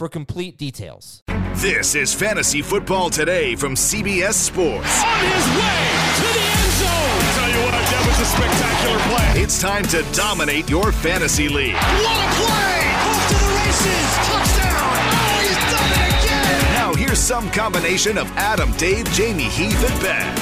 for complete details. This is Fantasy Football Today from CBS Sports. On his way to the end zone. Tell you what, that was a spectacular play. It's time to dominate your fantasy league. What a play! Off to the races. Touchdown. Oh, he's done it again. Now here's some combination of Adam, Dave, Jamie, Heath, and Ben.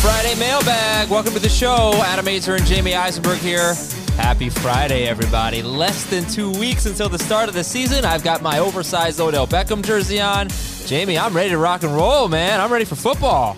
Friday mailbag. Welcome to the show. Adam Aizer and Jamie Eisenberg here. Happy Friday, everybody. Less than two weeks until the start of the season. I've got my oversized Odell Beckham jersey on. Jamie, I'm ready to rock and roll, man. I'm ready for football.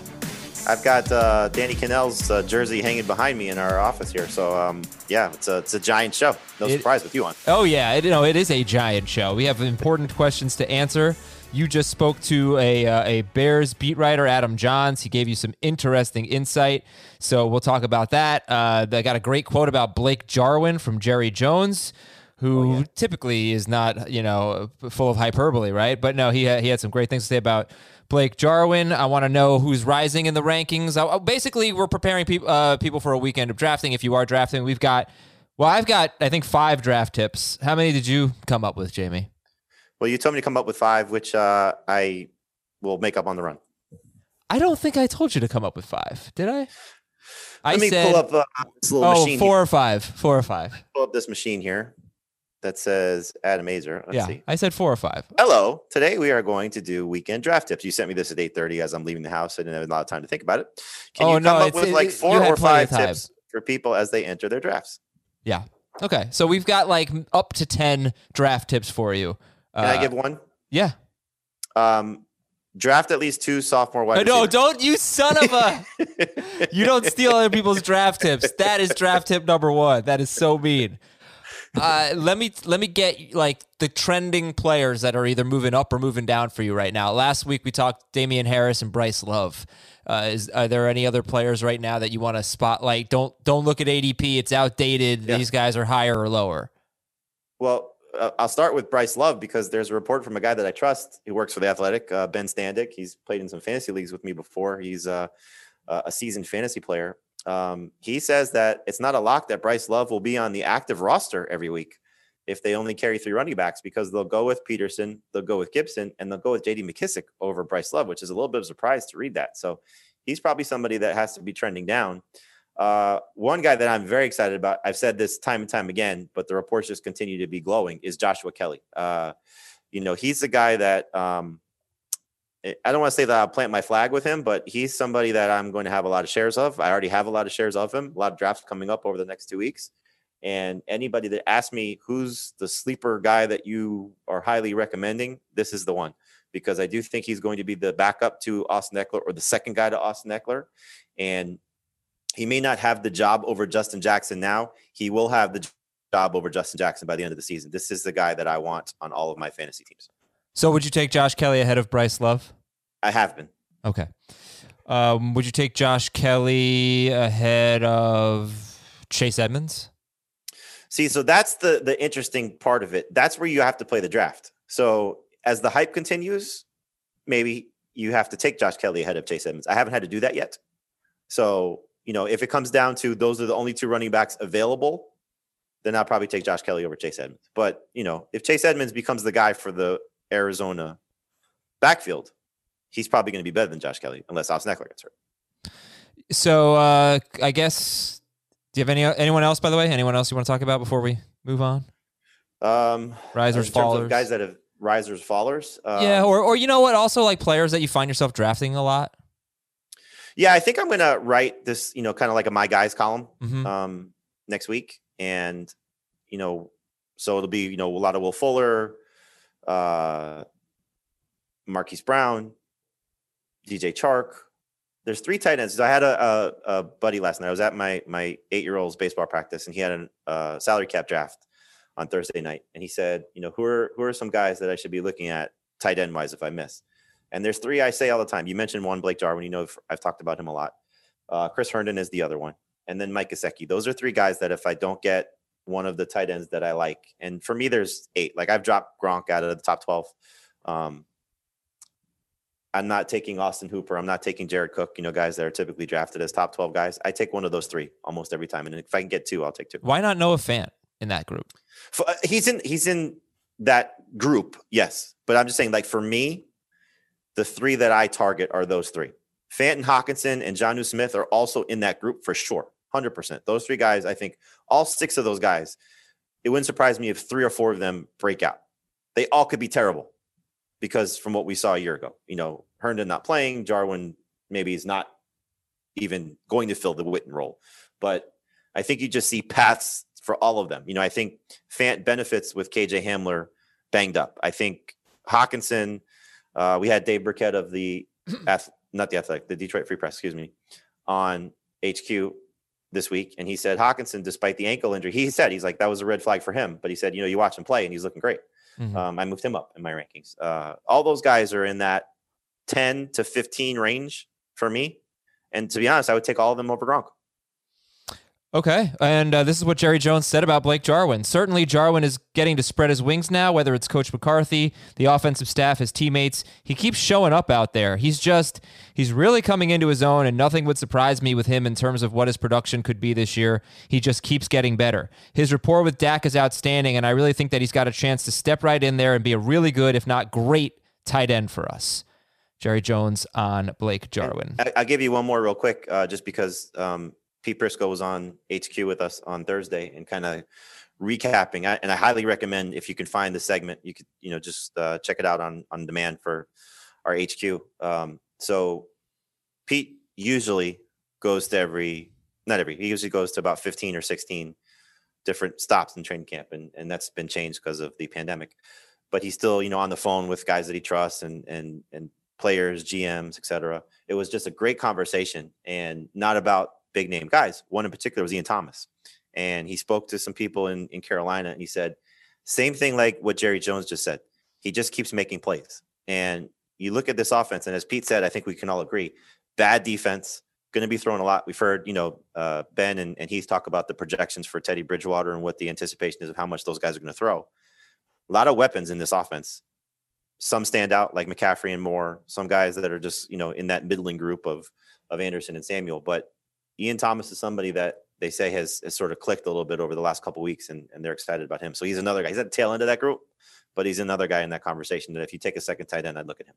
I've got uh, Danny Kanell's uh, jersey hanging behind me in our office here. So, um, yeah, it's a, it's a giant show. No It- surprise with you on. Oh yeah, it, you know it is a giant show. We have important questions to answer. You just spoke to a uh, a Bears beat writer, Adam Jahns. He gave you some interesting insight. So we'll talk about that. Uh, they got a great quote about Blake Jarwin from Jerry Jones, who typically is not you know full of hyperbole, right? But no, he had, he had some great things to say about. Blake Jarwin. I want to know who's rising in the rankings. Uh, basically, we're preparing people uh, people for a weekend of drafting. If you are drafting, we've got well, I've got I think five draft tips. How many did you come up with, Jamie? Well, you told me to come up with five, which uh, I will make up on the run. I don't think I told you to come up with five. Did I? I Let me said pull up uh, this little oh machine. four Here. or five, four or five. Pull up this machine here that says Adam Aizer. Let's yeah, see. I said four or five. Hello. Today we are going to do weekend draft tips. You sent me this at 8:30 as I'm leaving the house. I didn't have a lot of time to think about it. Can Oh, you no, come up with it- like four or five tips for people as they enter their drafts? Yeah. Okay, so we've got like up to ten draft tips for you. Can I give one? Yeah. Um, draft at least two sophomore wide Uh, no, receivers. don't you son of a! you don't steal other people's draft tips. That is draft tip number one. That is so mean. Uh, let me let me get like the trending players that are either moving up or moving down for you right now. Last week we talked Damien Harris and Bryce Love. Uh, is are there any other players right now that you want to spotlight? Don't don't look at ADP; it's outdated. Yeah. These guys are higher or lower. Well, uh, I'll start with Bryce Love because there's a report from a guy that I trust who works for the Athletic, uh, Ben Standig. He's played in some fantasy leagues with me before. He's uh, a seasoned fantasy player. Um, he says that it's not a lock that Bryce Love will be on the active roster every week if they only carry three running backs because they'll go with Peterson, they'll go with Gibson, and they'll go with J.D. McKissic over Bryce Love, which is a little bit of a surprise to read that. So he's probably somebody that has to be trending down. Uh, one guy that I'm very excited about, I've said this time and time again, but the reports just continue to be glowing, is Joshua Kelley. Uh, you know, he's the guy that um, I- don't want to say that I'll plant my flag with him, but he's somebody that I'm going to have a lot of shares of. I already have a lot of shares of him, a lot of drafts coming up over the next two weeks. And anybody that asks me who's the sleeper guy that you are highly recommending, this is the one because I do think he's going to be the backup to Austin Ekeler or the second guy to Austin Ekeler. And he may not have the job over Justin Jackson now. He will have the job over Justin Jackson by the end of the season. This is the guy that I want on all of my fantasy teams. So, would you take Josh Kelley ahead of Bryce Love? I have been. Okay. Um, would you take Josh Kelley ahead of Chase Edmonds? See, so that's the the interesting part of it. That's where you have to play the draft. So as the hype continues, maybe you have to take Josh Kelley ahead of Chase Edmonds. I haven't had to do that yet. So, you know, if it comes down to those are the only two running backs available, then I'll probably take Josh Kelley over Chase Edmonds. But, you know, if Chase Edmonds becomes the guy for the Arizona backfield, he's probably going to be better than Josh Kelley unless Austin Ekeler gets hurt. So, uh, I guess, do you have any anyone else, by the way? Anyone else you want to talk about before we move on? Um, Risers, in terms of fallers. guys that have risers, fallers. Uh, yeah, or or you know what? Also, like players that you find yourself drafting a lot. Yeah. I think I'm gonna write this, you know, kind of like a my guys column Mhm. um, next week, and you know, so it'll be you know a lot of Will Fuller, uh, Marquise Brown, DJ Chark. There's three tight ends. I had a, a, a buddy last night. I was at my my eight year old's baseball practice, and he had a uh, salary cap draft on Thursday night, and he said, you know, who are who are some guys that I should be looking at tight end wise if I miss? And there's three I say all the time. You mentioned one, Blake Jarwin. You know, I've, talked about him a lot. Uh, Chris Herndon is the other one, and then Mike Gesicki. Those are three guys that if I don't get one of the tight ends that I like, and for me, there's eight. Like I've dropped Gronk out of the top twelve. Um, I'm not taking Austin Hooper. I'm not taking Jared Cook. You know, guys that are typically drafted as top 12 guys. I take one of those three almost every time, and if I can get two, I'll take two. Why not Noah Fant in that group? For, uh, he's in he's in that group, yes. But I'm just saying, like for me, the three that I target are those three. Fanton Hockenson and Jonnu Smith are also in that group for sure. 100%. Those three guys, I think all six of those guys, it wouldn't surprise me if three or four of them break out. They all could be terrible because from what we saw a year ago, you know, Herndon not playing, Jarwin maybe is not even going to fill the Witten role. But I think you just see paths for all of them. You know, I think Fant benefits with KJ Hamler banged up. I think Hockenson, uh, we had Dave Birkett of the, not the Athletic, the Detroit Free Press, excuse me, on HQ this week. And he said Hockenson, despite the ankle injury, he said, he's like, that was a red flag for him. But he said, you know, you watch him play and he's looking great. Mhm. Um, I moved him up in my rankings. Uh, all those guys are in that 10 to 15 range for me. And to be honest, I would take all of them over Gronk. Okay, and uh, this is what Jerry Jones said about Blake Jarwin. Certainly, Jarwin is getting to spread his wings now, whether it's Coach McCarthy, the offensive staff, his teammates. He keeps showing up out there. He's just, he's really coming into his own, and nothing would surprise me with him in terms of what his production could be this year. He just keeps getting better. His rapport with Dak is outstanding, and I really think that he's got a chance to step right in there and be a really good, if not great, tight end for us. Jerry Jones on Blake Jarwin. I, I'll give you one more real quick, uh, just because um, Pete Prisco was on HQ with us on Thursday and kind of recapping. I, and I highly recommend if you can find the segment, you could you know just uh, check it out on on demand for our HQ. Um, so Pete usually goes to every not every he usually goes to about 15 or 16 different stops in training camp and and that's been changed because of the pandemic but he's still you know on the phone with guys that he trusts and and and players gms etc it was just a great conversation and not about big name guys one in particular was ian thomas and he spoke to some people in in carolina and he said same thing like what jerry jones just said he just keeps making plays and you look at this offense and as pete said i think we can all agree bad defense going to be throwing a lot. We've heard, you know, uh, Ben and, and Heath talk about the projections for Teddy Bridgewater and what the anticipation is of how much those guys are going to throw. A lot of weapons in this offense. Some stand out like McCaffrey and Moore. Some guys that are just, you know, in that middling group of of Anderson and Samuel. But Ian Thomas is somebody that they say has, has sort of clicked a little bit over the last couple weeks, and, and they're excited about him. So he's another guy. He's at the tail end of that group, but he's another guy in that conversation that if you take a second tight end, I'd look at him.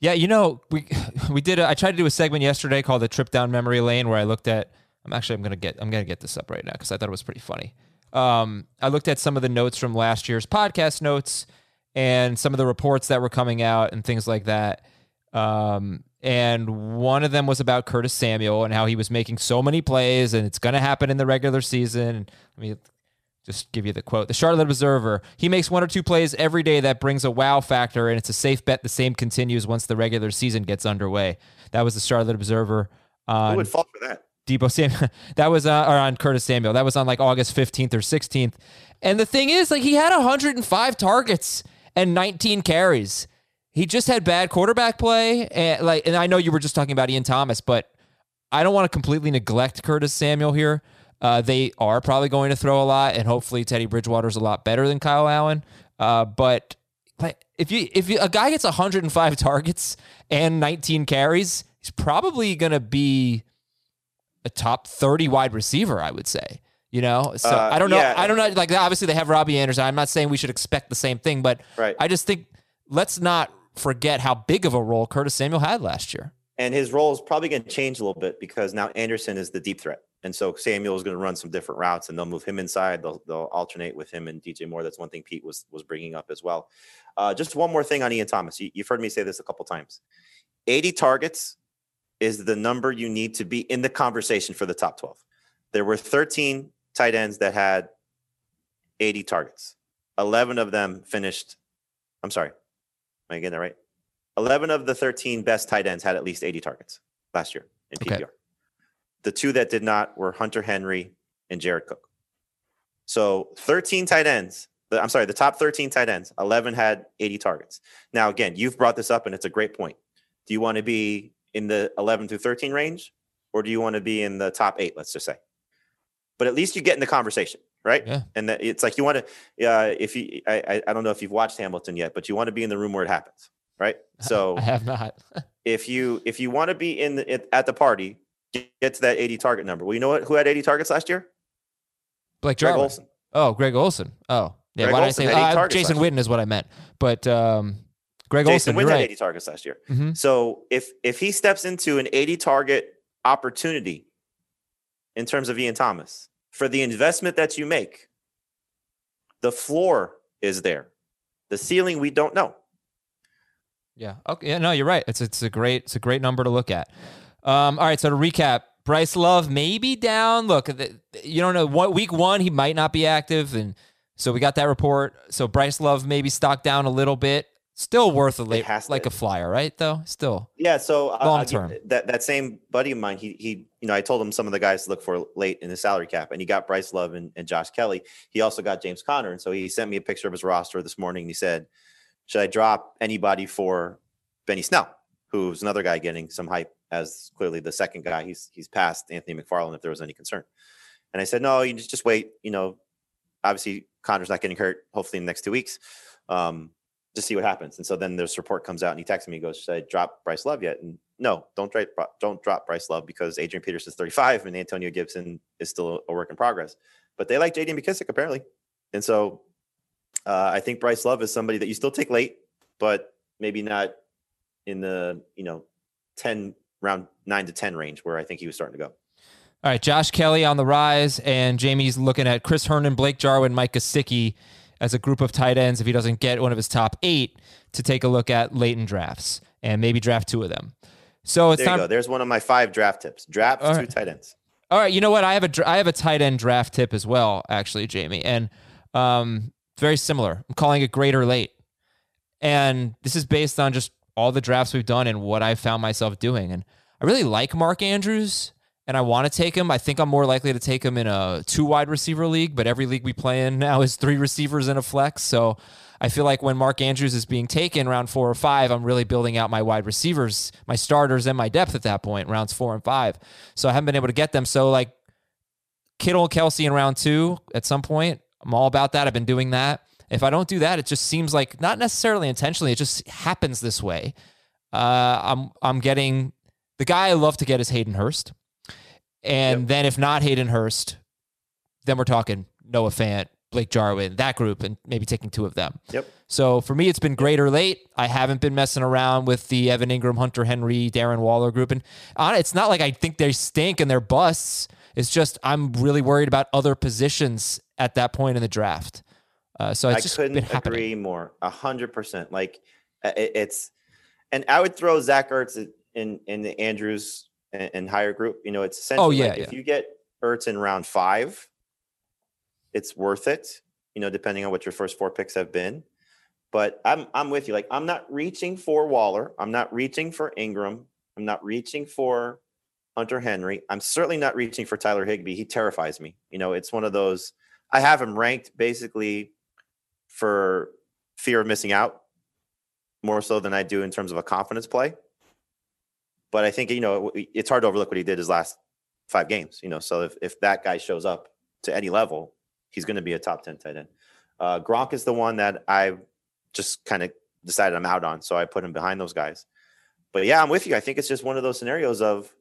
Yeah, you know, we we did. A, I tried to do a segment yesterday called "The Trip Down Memory Lane," where I looked at. I'm actually I'm gonna get I'm gonna get this up right now because I thought it was pretty funny. Um, I looked at some of the notes from last year's podcast notes and some of the reports that were coming out and things like that. Um, and one of them was about Curtis Samuel and how he was making so many plays and it's going to happen in the regular season. Let me just give you the quote. The Charlotte Observer, he makes one or two plays every day that brings a wow factor, and it's a safe bet the same continues once the regular season gets underway. That was the Charlotte Observer Who on would fall for that? Deebo Samuel. That was uh, or on Curtis Samuel. That was on like August 15th or 16th. And the thing is, like he had 105 targets and 19 carries. He just had bad quarterback play, and like, and I know you were just talking about Ian Thomas, but I don't want to completely neglect Curtis Samuel here. Uh, they are probably going to throw a lot, and hopefully Teddy Bridgewater's a lot better than Kyle Allen. Uh, but like, if you if you, a guy gets 105 targets and 19 carries, he's probably going to be a top 30 wide receiver, I would say. You know, so Uh, I don't know. yeah. I don't know. Like, obviously, they have Robbie Anderson. I'm not saying we should expect the same thing, but Right. I just think let's not forget how big of a role Curtis Samuel had last year. And his role is probably going to change a little bit because now Anderson is the deep threat. And so Samuel is going to run some different routes, and they'll move him inside. They'll they'll alternate with him and DJ Moore. That's one thing Pete was was bringing up as well. Uh, just one more thing on Ian Thomas. You, you've heard me say this a couple times. 80 targets is the number you need to be in the conversation for the top 12. There were 13 tight ends that had 80 targets. 11 of them finished. I'm sorry. Am I getting that right? 11 of the 13 best tight ends had at least 80 targets last year in PPR. Okay. The two that did not were Hunter Henry and Jared Cook. So 13 tight ends. I'm sorry, the top 13 tight ends, 11 had 80 targets. Now, again, you've brought this up and it's a great point. Do you want to be in the 11 through 13 range or do you want to be in the top eight, let's just say? But at least you get in the conversation, right? Yeah. And that it's like you want to, uh, if you, I, I don't know if you've watched Hamilton yet, but you want to be in the room where it happens, right? So I have not. if you, if you want to be in the, at the party, get to that 80 target number. Well, you know what? Who had 80 targets last year? Blake Greg Jarwin. Olsen. Oh, Greg Olsen. Oh, yeah. Greg why did I say uh, Jason Witten is what I meant? But um, Greg Olsen. Jason Olsen, Witten had 80 targets last year. Mm-hmm. So if if he steps into an 80 target opportunity in terms of Ian Thomas for the investment that you make, the floor is there. The ceiling we don't know. Yeah. Okay. Yeah. No, you're right. It's it's a great it's a great number to look at. Um, all right. So to recap, Bryce Love maybe down. Look, you don't know what week one he might not be active, and so we got that report. So Bryce Love maybe stock down a little bit. Still worth a late, like a flyer, right? Though still, yeah. So long term, that that same buddy of mine, he he, you know, I told him some of the guys to look for late in the salary cap, and he got Bryce Love and, and Josh Kelley. He also got James Conner, and so he sent me a picture of his roster this morning. And he said, "Should I drop anybody for Benny Snell, who's another guy getting some hype as clearly the second guy? He's he's past Anthony McFarland if there was any concern." And I said, "No, you just just wait. You know, obviously Conner's not getting hurt. Hopefully in the next two weeks." Um, to see what happens. And so then this report comes out and he texts me, he goes, Should I drop Bryce Love yet? And no, don't drop don't drop Bryce Love because Adrian Peterson's 35 and Antonio Gibson is still a work in progress. But they like JD McKissic apparently. And so uh, I think Bryce Love is somebody that you still take late, but maybe not in the, you know, 10 round nine to 10 range where I think he was starting to go. All right, Josh Kelley on the rise, and Jamie's looking at Chris Herndon, Blake Jarwin, Mike Gesicki as a group of tight ends if he doesn't get one of his top eight to take a look at late in drafts and maybe draft two of them. So it's there time. go. There's one of my five draft tips. Draft two tight ends. All right. You know what? I have a I have a tight end draft tip as well, actually, Jamie, and um, very similar. I'm calling it greater late, and this is based on just all the drafts we've done and what I found myself doing. And I really like Mark Andrews and I want to take him. I think I'm more likely to take him in a two wide receiver league, but every league we play in now is three receivers in a flex. So I feel like when Mark Andrews is being taken round four or five, I'm really building out my wide receivers, my starters, and my depth at that point, rounds four and five. So I haven't been able to get them. So like Kittle, Kelce in round two at some point, I'm all about that. I've been doing that. If I don't do that, it just seems like not necessarily intentionally, it just happens this way. Uh, I'm I'm getting the guy I love to get is Hayden Hurst. And yep. then if not Hayden Hurst, then we're talking Noah Fant, Blake Jarwin, that group, and maybe taking two of them. Yep. So for me, it's been great or late. I haven't been messing around with the Evan Engram, Hunter Henry, Darren Waller group. And it's not like I think they stink and they're busts. It's just I'm really worried about other positions at that point in the draft. Uh, so it's I couldn't agree more. A hundred percent. Like it's, and I would throw Zach Ertz in in the Andrews and, and higher group. You know, it's oh, essentially oh, yeah, like yeah. if you get Ertz in round five, it's worth it. You know, depending on what your first four picks have been. But I'm I'm with you. Like I'm not reaching for Waller. I'm not reaching for Engram. I'm not reaching for Hunter Henry. I'm certainly not reaching for Tyler Higbee. He terrifies me. You know, it's one of those. I have him ranked basically for fear of missing out more so than I do in terms of a confidence play. But I think you know it's hard to overlook what he did his last five games. You know, so if if that guy shows up to any level, he's going to be a top ten tight end. Uh, Gronk is the one that I just kind of decided I'm out on, so I put him behind those guys. But yeah, I'm with you. I think it's just one of those scenarios of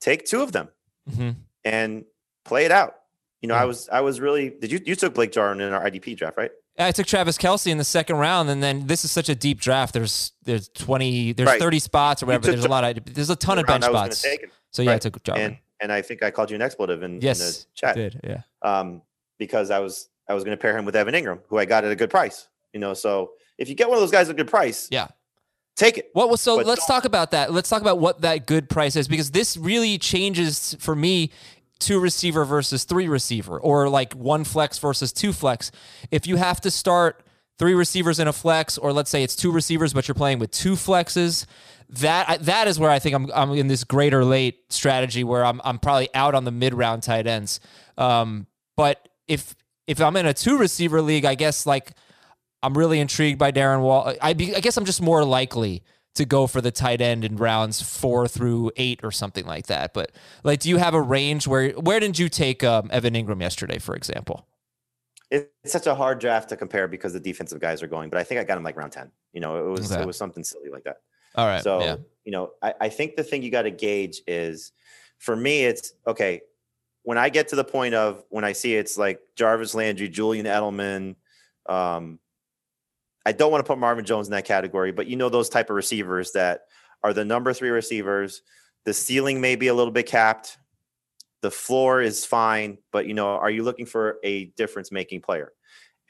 take two of them mm-hmm. and play it out. You know, I was I was really did you you took Blake Jarwin in our IDP draft, right? I took Travis Kelce in the second round, and then this is such a deep draft. There's there's twenty, there's right. thirty spots or whatever. There's a lot of there's a ton of bench spots. So yeah, right. I took Jarwin. And, and I think I called you an expletive in, in the chat. did yeah. um, because I was I was going to pair him with Evan Engram, who I got at a good price. You know, so if you get one of those guys at a good price, Yeah. take it. What was so? But let's talk about that. Let's talk about what that good price is because this really changes for me two receiver versus three receiver or like one flex versus two flex. If you have to start three receivers in a flex or let's say it's two receivers but you're playing with two flexes, that that is where I think I'm I'm in this greater late strategy where I'm I'm probably out on the mid round tight ends. Um, but if if I'm in a two receiver league, I guess like I'm really intrigued by Darren Wall. I, be, I guess I'm just more likely to go for the tight end in rounds four through eight or something like that. But like, do you have a range where where did you take um, Evan Engram yesterday, for example? It's such a hard draft to compare because the defensive guys are going, but I think I got him like round ten. You know, it was Okay. it was something silly like that. All right, So yeah, you know, I, I think the thing you got to gauge is, for me, it's okay. When I get to the point of when I see it's like Jarvis Landry, Julian Edelman, um, I don't want to put Marvin Jones in that category, but you know those type of receivers that are the number three receivers. The ceiling may be a little bit capped. The floor is fine, but you know, are you looking for a difference making player?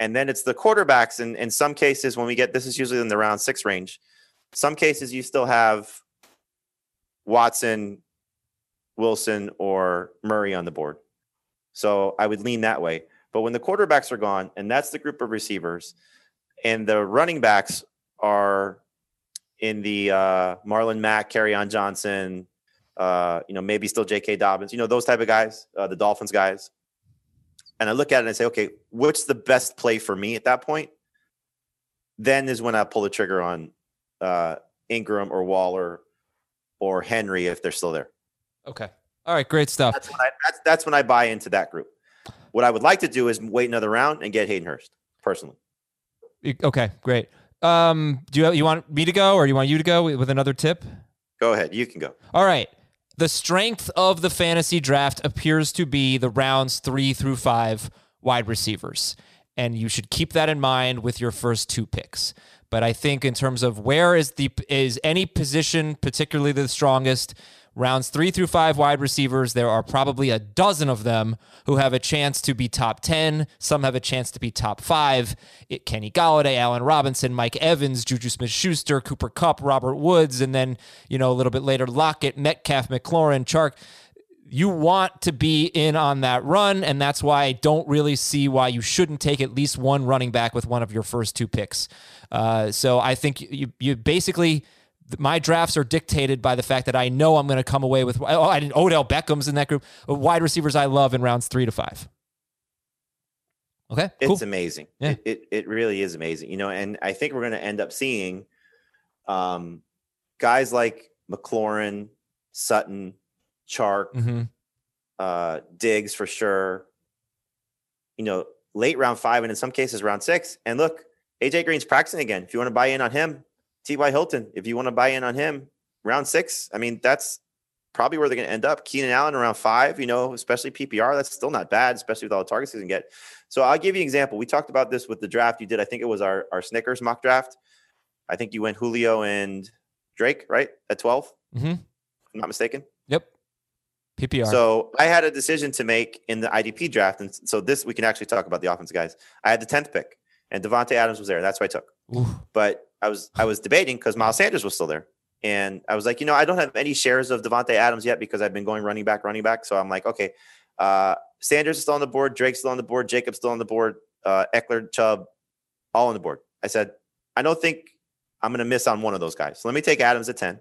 And then it's the quarterbacks. And in some cases, when we get this is usually in the round six range. Some cases you still have Watson, Wilson, or Murray on the board. So I would lean that way. But when the quarterbacks are gone, and that's the group of receivers, and the running backs are in the uh, Marlon Mack, on Johnson, uh, you know, maybe still J.K. Dobbins, you know, those type of guys, uh, the Dolphins guys. And I look at it and I say, okay, what's the best play for me at that point? Then is when I pull the trigger on uh, Engram or Waller or Henry if they're still there. okay, all right, great stuff. That's when I that's, that's when I buy into that group. What I would like to do is wait another round and get Hayden Hurst personally. Okay, great. Um, do you you want me to go or do you want you to go with with another tip? Go ahead, you can go. All right. The strength of the fantasy draft appears to be the rounds three through five wide receivers. And you should keep that in mind with your first two picks. But I think in terms of where is the is any position particularly the strongest, rounds three through five wide receivers, there are probably a dozen of them who have a chance to be top 10. Some have a chance to be top five. It, Kenny Golladay, Allen Robinson, Mike Evans, Juju Smith Schuster, Cooper Kupp, Robert Woods, and then, you know, a little bit later, Lockett, Metcalf, McLaurin, Chark. You want to be in on that run, and that's why I don't really see why you shouldn't take at least one running back with one of your first two picks. Uh, so I think you, you basically my drafts are dictated by the fact that I know I'm going to come away with. Oh, I didn't. Odell Beckham's in that group. Wide receivers I love in rounds three to five. Okay, cool. It's amazing. Yeah. It, it it really is amazing. You know, and I think we're going to end up seeing um, guys like McLaurin, Sutton, Chark, hmm uh, Diggs for sure. You know, late round five and in some cases round six. And look, AJ Green's practicing again. If you want to buy in on him, T.Y. Hilton, if you want to buy in on him, round six. I mean, that's probably where they're going to end up. Keenan Allen around five, you know, especially PPR. That's still not bad, especially with all the targets he can get. So I'll give you an example. We talked about this with the draft you did. I think it was our, our Snickers mock draft. I think you went Julio and Drake, right? At 12, mm-hmm. if I'm not mistaken. Yep. PPR. So I had a decision to make in the IDP draft. And so this, we can actually talk about the offense guys. I had the 10th pick and Davante Adams was there. That's what I took. Ooh. But I was, I was debating because Miles Sanders was still there. And I was like, you know, I don't have any shares of Davante Adams yet because I've been going running back, running back. So I'm like, okay, uh, Sanders is still on the board, Drake's still on the board, Jacob's still on the board, uh, Ekeler, Chubb, all on the board. I said, I don't think I'm going to miss on one of those guys. So let me take Adams at 10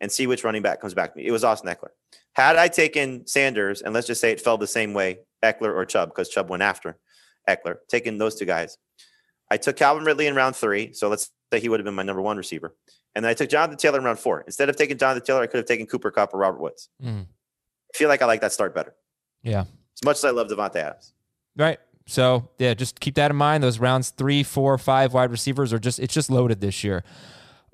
and see which running back comes back to me. It was Austin Ekeler. Had I taken Sanders, and let's just say it fell the same way, Ekeler or Chubb, because Chubb went after Ekeler, taking those two guys. I took Calvin Ridley in round three. So let's say he would have been my number one receiver. And then I took Jonathan Taylor in round four. Instead of taking Jonathan Taylor, I could have taken Cooper Kupp or Robert Woods. Mm. I feel like I like that start better. Yeah. As much as I love Davante Adams. Right. So yeah, just keep that in mind. Those rounds three, four, five wide receivers are just it's just loaded this year.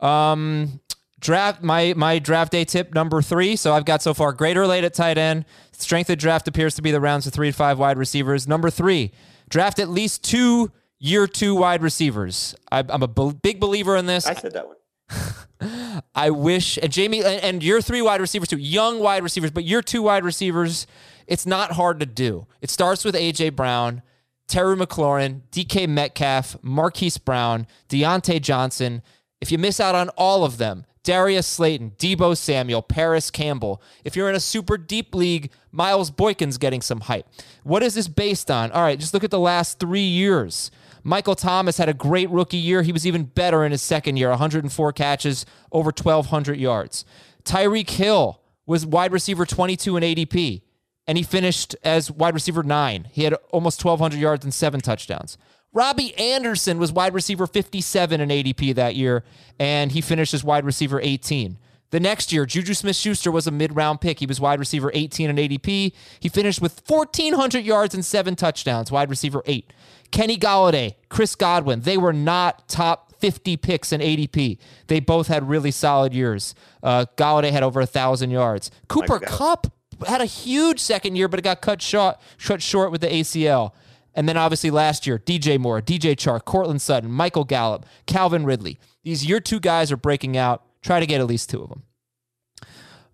Um draft my my draft day tip number three. So I've got so far greater late at tight end. Strength of draft appears to be the rounds of three to five wide receivers. Number three, draft at least two year two wide receivers. I, I'm a bel- big believer in this. I said that one. I wish, and Jamie, and, and your three wide receivers too, young wide receivers, but your two wide receivers, it's not hard to do. It starts with AJ Brown, Terry McLaurin, DK Metcalf, Marquise Brown, Diontae Johnson. If you miss out on all of them, Darius Slayton, Deebo Samuel, Parris Campbell. If you're in a super deep league, Miles Boykin's getting some hype. What is this based on? All right, just look at the last three years. Michael Thomas had a great rookie year. He was even better in his second year 104 catches, over 1,200 yards. Tyreek Hill was wide receiver 22 in ADP, and he finished as wide receiver nine. He had almost 1,200 yards and seven touchdowns. Robbie Anderson was wide receiver 57 in ADP that year, and he finished as wide receiver 18. The next year, Juju Smith Schuster was a mid round pick. He was wide receiver 18 in ADP. He finished with 1,400 yards and seven touchdowns, wide receiver eight. Kenny Golladay, Chris Godwin, they were not top 50 picks in ADP. They both had really solid years. Uh, Golladay had over a 1,000 yards. Cooper Kupp had a huge second year, but it got cut short, cut short with the ACL. And then obviously last year, DJ Moore, DJ Chark, Courtland Sutton, Michael Gallup, Calvin Ridley. These year two guys are breaking out. Try to get at least two of them.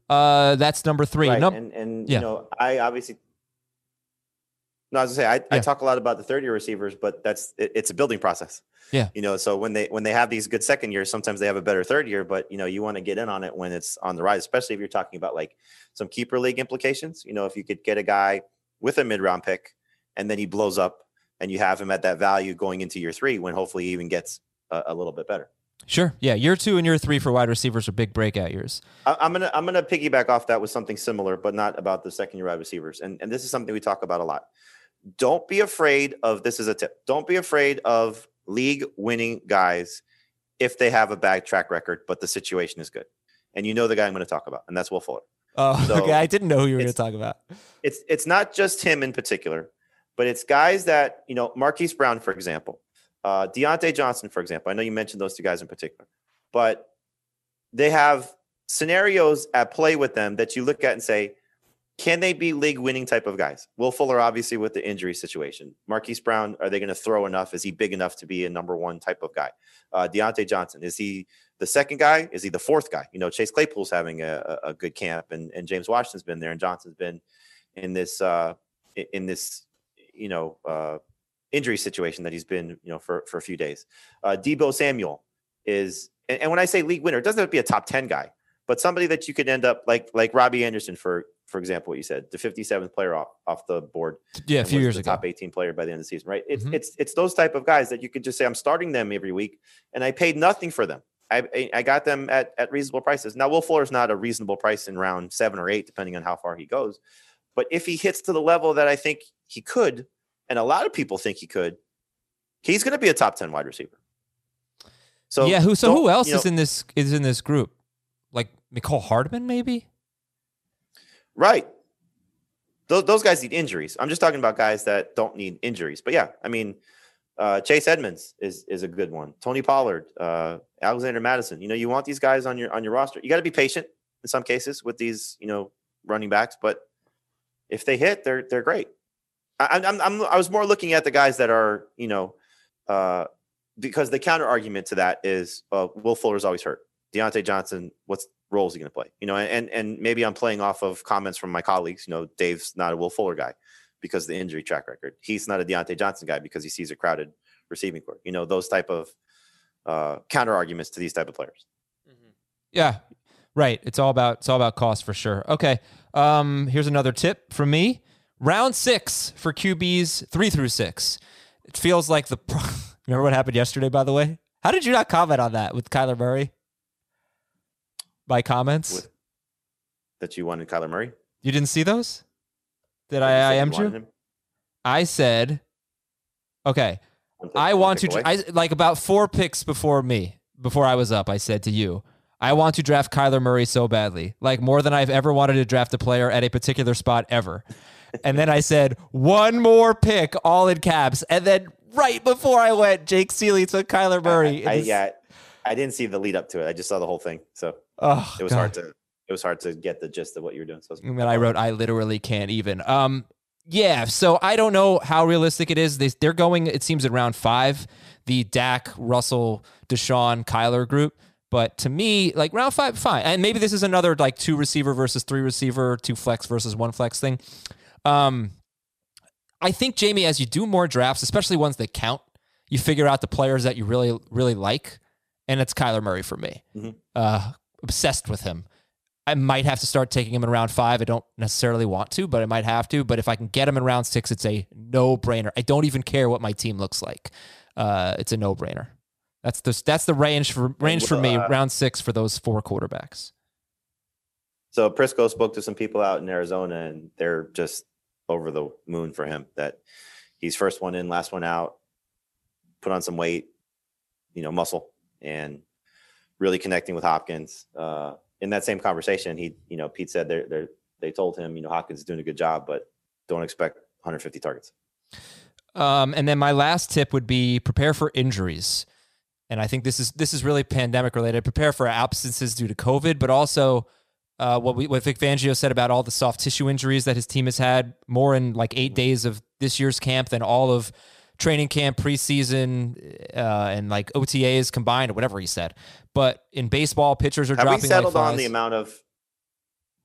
Uh, that's number three. Right. Num- and and yeah. you know, I obviously no, I was gonna say I, I talk a lot about the third year receivers, but that's it, it's a building process. Yeah. You know, so when they when they have these good second years, sometimes they have a better third year, but you know, you want to get in on it when it's on the rise, especially if you're talking about like some keeper league implications. You know, if you could get a guy with a mid round pick and then he blows up and you have him at that value going into year three when hopefully he even gets a, a little bit better. Sure. Yeah. Year two and year three for wide receivers are big breakout years. I- I'm gonna I'm gonna piggyback off that with something similar, but not about the second year wide receivers. And and this is something we talk about a lot. Don't be afraid of this is a tip. Don't be afraid of league winning guys if they have a bad track record, but the situation is good. And you know the guy I'm going to talk about, and that's Will Fuller. Oh, So, okay. I didn't know who you were going to talk about. It's it's not just him in particular, but it's guys that you know, Marquise Brown, for example, uh, Diontae Johnson, for example. I know you mentioned those two guys in particular, but they have scenarios at play with them that you look at and say, can they be league winning type of guys? Will Fuller, obviously, with the injury situation. Marquise Brown, are they going to throw enough? Is he big enough to be a number one type of guy? Uh, Diontae Johnson, is he the second guy? Is he the fourth guy? You know, Chase Claypool's having a, a good camp, and, and James Washington's been there, and Johnson's been in this uh, in this you know uh, injury situation that he's been you know for for a few days. Uh, Deebo Samuel is, and, and when I say league winner, it doesn't have to be a top ten guy, but somebody that you could end up like like Robbie Anderson for for example, what you said, the 57th player off off the board Yeah, a few years the ago. top 18 player by the end of the season, right? It's Mhm. it's it's those type of guys that you could just say I'm starting them every week, and I paid nothing for them. I I- I got them at at reasonable prices. Now Will Fuller's not a reasonable price in round seven or eight, depending on how far he goes. But if he hits to the level that I think he could, and a lot of people think he could, he's going to be a top 10 wide receiver. So yeah. Who? So who else you know, is in this? Is in this group? Like Mecole Hardman, maybe. Right. Those, those guys need injuries. I'm just talking about guys that don't need injuries. But yeah, I mean, uh, Chase Edmonds is is a good one. Tony Pollard, uh, Alexander Mattison. You know, you want these guys on your on your roster. You got to be patient in some cases with these, you know, running backs. But if they hit, they're they're great. I, I'm, I'm I was more looking at the guys that are, you know, uh, because the counter argument to that is uh, Will Fuller's always hurt. Diontae Johnson, what's role is he going to play? You know, and and maybe I'm playing off of comments from my colleagues. You know, Dave's not a Will Fuller guy because the injury track record. He's not a Diontae Johnson guy because he sees a crowded receiving court. You know, those type of uh, counter arguments to these type of players. Yeah, right. It's all about it's all about cost for sure. Okay. Um, here's another tip from me. Round six for QBs three through six. It feels like the. Remember what happened yesterday? By the way, how did you not comment on that with Kyler Murray? My comments. With- That you wanted Kyler Murray. you didn't see those? Did I? I am you. him? I said, okay. One I one want to. away? I like about four picks before me. Before I was up, I said to you, I want to draft Kyler Murray so badly, like more than I've ever wanted to draft a player at a particular spot ever. And then I said one more pick, all in caps, and then right before I went, Jake Seeley took Kyler Murray. I, I, was- yeah, I didn't see the lead up to it. I just saw the whole thing, so oh, it was God. hard to it was hard to get the gist of what you were doing. So And then I wrote, I literally can't even. Um, yeah, so I don't know how realistic it is. They, they're going, it seems, at round five, the Dak, Russell, Deshaun, Kyler group. But to me, like round five, fine. And maybe this is another like two receiver versus three receiver, two flex versus one flex thing. Um, I think Jamie, as you do more drafts, especially ones that count, you figure out the players that you really, really like, and it's Kyler Murray for me. Mm-hmm. Uh, obsessed with him. I might have to start taking him in round five. I don't necessarily want to, but I might have to. But if I can get him in round six, it's a no brainer. I don't even care what my team looks like. Uh, it's a no brainer. That's the that's the range for range for me. Uh, round six for those four quarterbacks. So Prisco spoke to some people out in Arizona, and they're just over the moon for him. That he's first one in, last one out. Put on some weight, you know, muscle, and really connecting with Hopkins. Uh, in that same conversation, he, you know, Pete said they they they told him, you know, Hopkins is doing a good job, but don't expect 150 targets. Um, and then my last tip would be prepare for injuries. And I think this is this is really pandemic related. Prepare for absences due to COVID, but also uh, what we what Vic Fangio said about all the soft tissue injuries that his team has had more in like eight days of this year's camp than all of training camp, preseason, uh, and like OTAs combined, or whatever he said. But in baseball, pitchers are have dropping. we settled like on the amount of?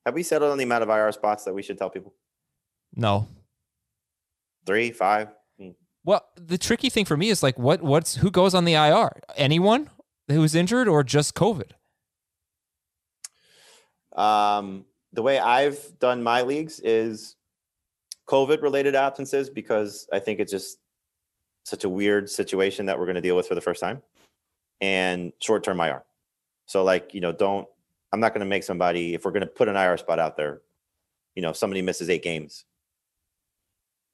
Have we settled on the amount of IR spots that we should tell people? No. Three, five. Well, the tricky thing for me is like, what what's who goes on the IR? Anyone who's injured or just COVID? Um, the way I've done my leagues is COVID related absences because I think it's just such a weird situation that we're going to deal with for the first time and short term IR. So, like, you know, don't, I'm not going to make somebody, if we're going to put an IR spot out there, you know, if somebody misses eight games,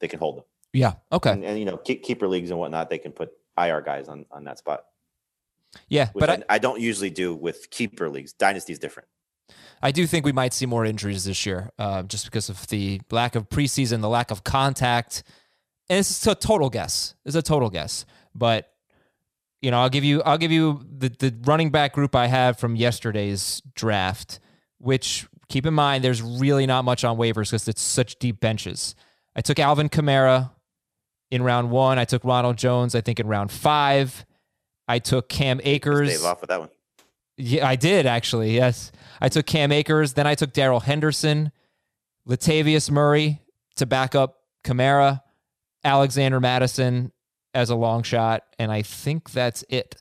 they can hold them. Yeah. Okay. And, and you know, keep, keeper leagues and whatnot, they can put IR guys on, on that spot. Yeah. Which But I, I, I don't usually do with keeper leagues. Dynasty is different. I do think we might see more injuries this year, uh, just because of the lack of preseason, the lack of contact, and it's a total guess. It's a total guess, but you know, I'll give you, I'll give you the the running back group I have from yesterday's draft, which keep in mind there's really not much on waivers because it's such deep benches. I took Alvin Kamara in round one. I took Ronald Jones, I think in round five. I took Cam Akers. Dave off with that one. Yeah, I did actually. Yes, I took Cam Akers. Then I took Darrell Henderson, Latavius Murray to back up Kamara, Alexander Mattison as a long shot, and I think that's it.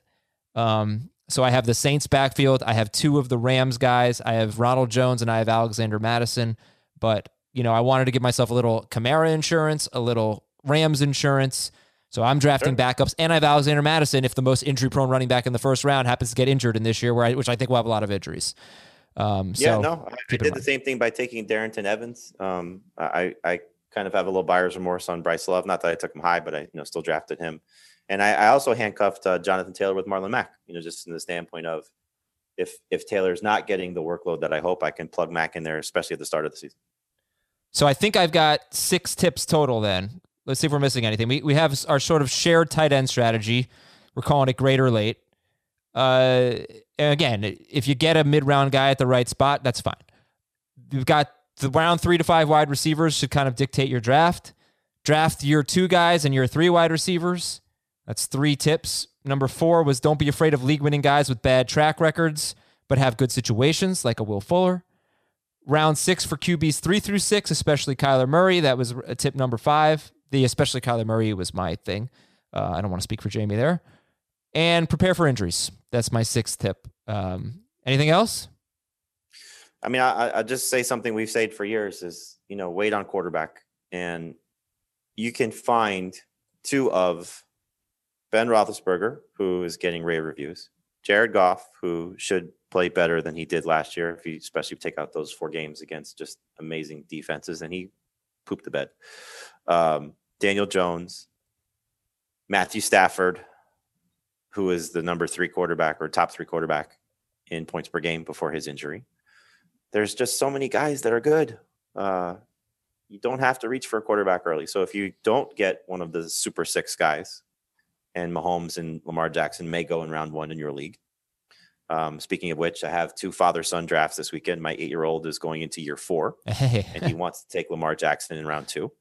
Um, so I have the Saints backfield. I have two of the Rams guys. I have Ronald Jones and I have Alexander Mattison. But you know, I wanted to give myself a little Kamara insurance, a little Rams insurance. So I'm drafting Sure. backups, and I have Alexander Mattison if the most injury-prone running back in the first round happens to get injured in this year, where I, which I think we'll have a lot of injuries. Um, Yeah, so no, I, I did the same thing by taking Darrynton Evans. Um, I, I kind of have a little buyer's remorse on Bryce Love. Not that I took him high, but I you know still drafted him. And I, I also handcuffed uh, Jonathan Taylor with Marlon Mack. You know, just in the standpoint of if if Taylor's not getting the workload that I hope, I can plug Mack in there, especially at the start of the season. So I think I've got six tips total then. Let's see if we're missing anything. We, we have our sort of shared tight end strategy. We're calling it great or late. Uh, again, if you get a mid round guy at the right spot, that's fine. We've got the round three to five wide receivers should kind of dictate your draft. Draft your two guys and your three wide receivers. That's three tips. Number four was don't be afraid of league winning guys with bad track records, but have good situations like a Will Fuller. Round six for QBs three through six, especially Kyler Murray. That was a tip number five. The especially Kyler Murray was my thing. Uh, I don't want to speak for Jamie there. And prepare for injuries. That's my sixth tip. Um, anything else? I mean, I, I- just say something we've said for years is you know wait on quarterback, and you can find two of Ben Roethlisberger, who is getting rave reviews, Jared Goff, who should play better than he did last year, if you especially take out those four games against just amazing defenses, and he pooped the bed. Um, Daniel Jones, Matthew Stafford, who is the number three quarterback or top three quarterback in points per game before his injury. There's just so many guys that are good. Uh, you don't have to reach for a quarterback early. So if you don't get one of the super six guys, and Mahomes and Lamar Jackson may go in round one in your league. Um, speaking of which, I have two father son drafts this weekend. My eight year old is going into year four, Hey, and he wants to take Lamar Jackson in round two.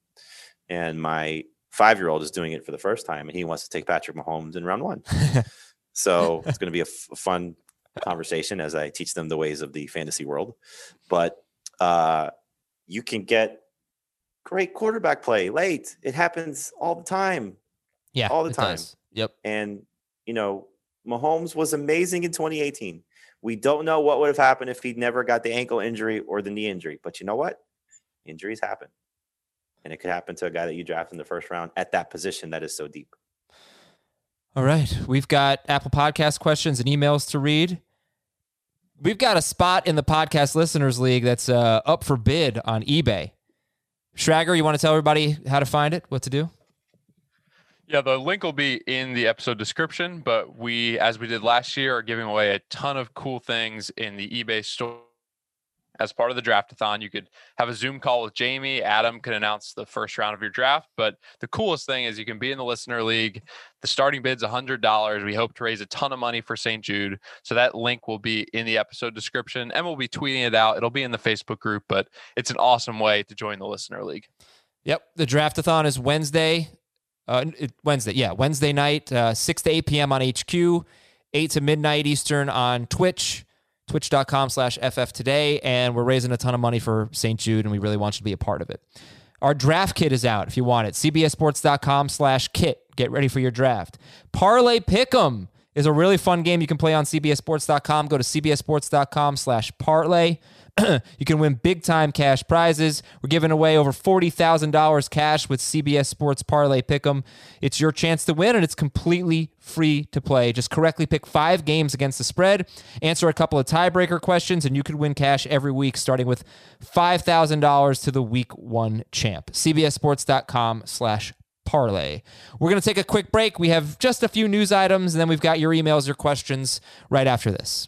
And my five year old is doing it for the first time, and he wants to take Patrick Mahomes in round one. so it's going to be a, f- a fun conversation as I teach them the ways of the fantasy world. But uh, you can get great quarterback play late. It happens all the time. Yeah, all the time. does. Yep. And, you know, Mahomes was amazing in 2018. We don't know what would have happened if he'd never got the ankle injury or the knee injury. But you know what? Injuries happen. And it could happen to a guy that you draft in the first round at that position that is so deep. All right. We've got Apple Podcast questions and emails to read. We've got a spot in the Podcast Listeners League that's uh, up for bid on eBay. Schrager, you want to tell everybody how to find it, what to do? Yeah, the link will be in the episode description, but we, as we did last year, are giving away a ton of cool things in the eBay store. As part of the draftathon, you could have a Zoom call with Jamie. Adam can announce the first round of your draft. But the coolest thing is you can be in the listener league. The starting bid's $100. We hope to raise a ton of money for St. Jude. So that link will be in the episode description and we'll be tweeting it out. It'll be in the Facebook group, but it's an awesome way to join the listener league. Yep. The draftathon is Wednesday. Uh, Wednesday, yeah, Wednesday night, uh, 6 to 8 p.m. on HQ, 8 to midnight Eastern on Twitch, twitch.com slash FF today. And we're raising a ton of money for St. Jude, and we really want you to be a part of it. Our draft kit is out if you want it. CBSSports.com slash kit. Get ready for your draft. Parlay Pick'em is a really fun game you can play on CBSSports.com. Go to CBSSports.com slash parlay. you can win big time cash prizes. We're giving away over $40,000 cash with CBS Sports Parlay Pick'em. It's your chance to win, and it's completely free to play. Just correctly pick five games against the spread, answer a couple of tiebreaker questions, and you could win cash every week, starting with $5,000 to the week one champ. CBSSports.com slash parlay. We're going to take a quick break. We have just a few news items, and then we've got your emails, your questions right after this.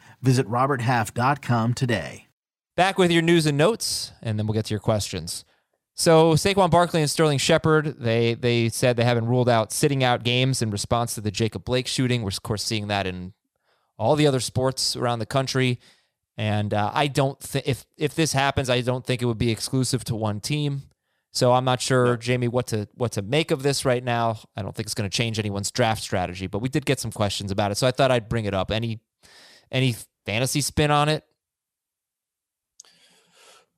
Visit RobertHalf.com today. Back with your news and notes, and then we'll get to your questions. So Saquon Barkley and Sterling Shepard, they they said they haven't ruled out sitting out games in response to the Jacob Blake shooting. We're of course seeing that in all the other sports around the country. And uh, I don't think if if this happens, I don't think it would be exclusive to one team. So I'm not sure, Jamie, what to what to make of this right now. I don't think it's going to change anyone's draft strategy, but we did get some questions about it, so I thought I'd bring it up. Any any fantasy spin on it?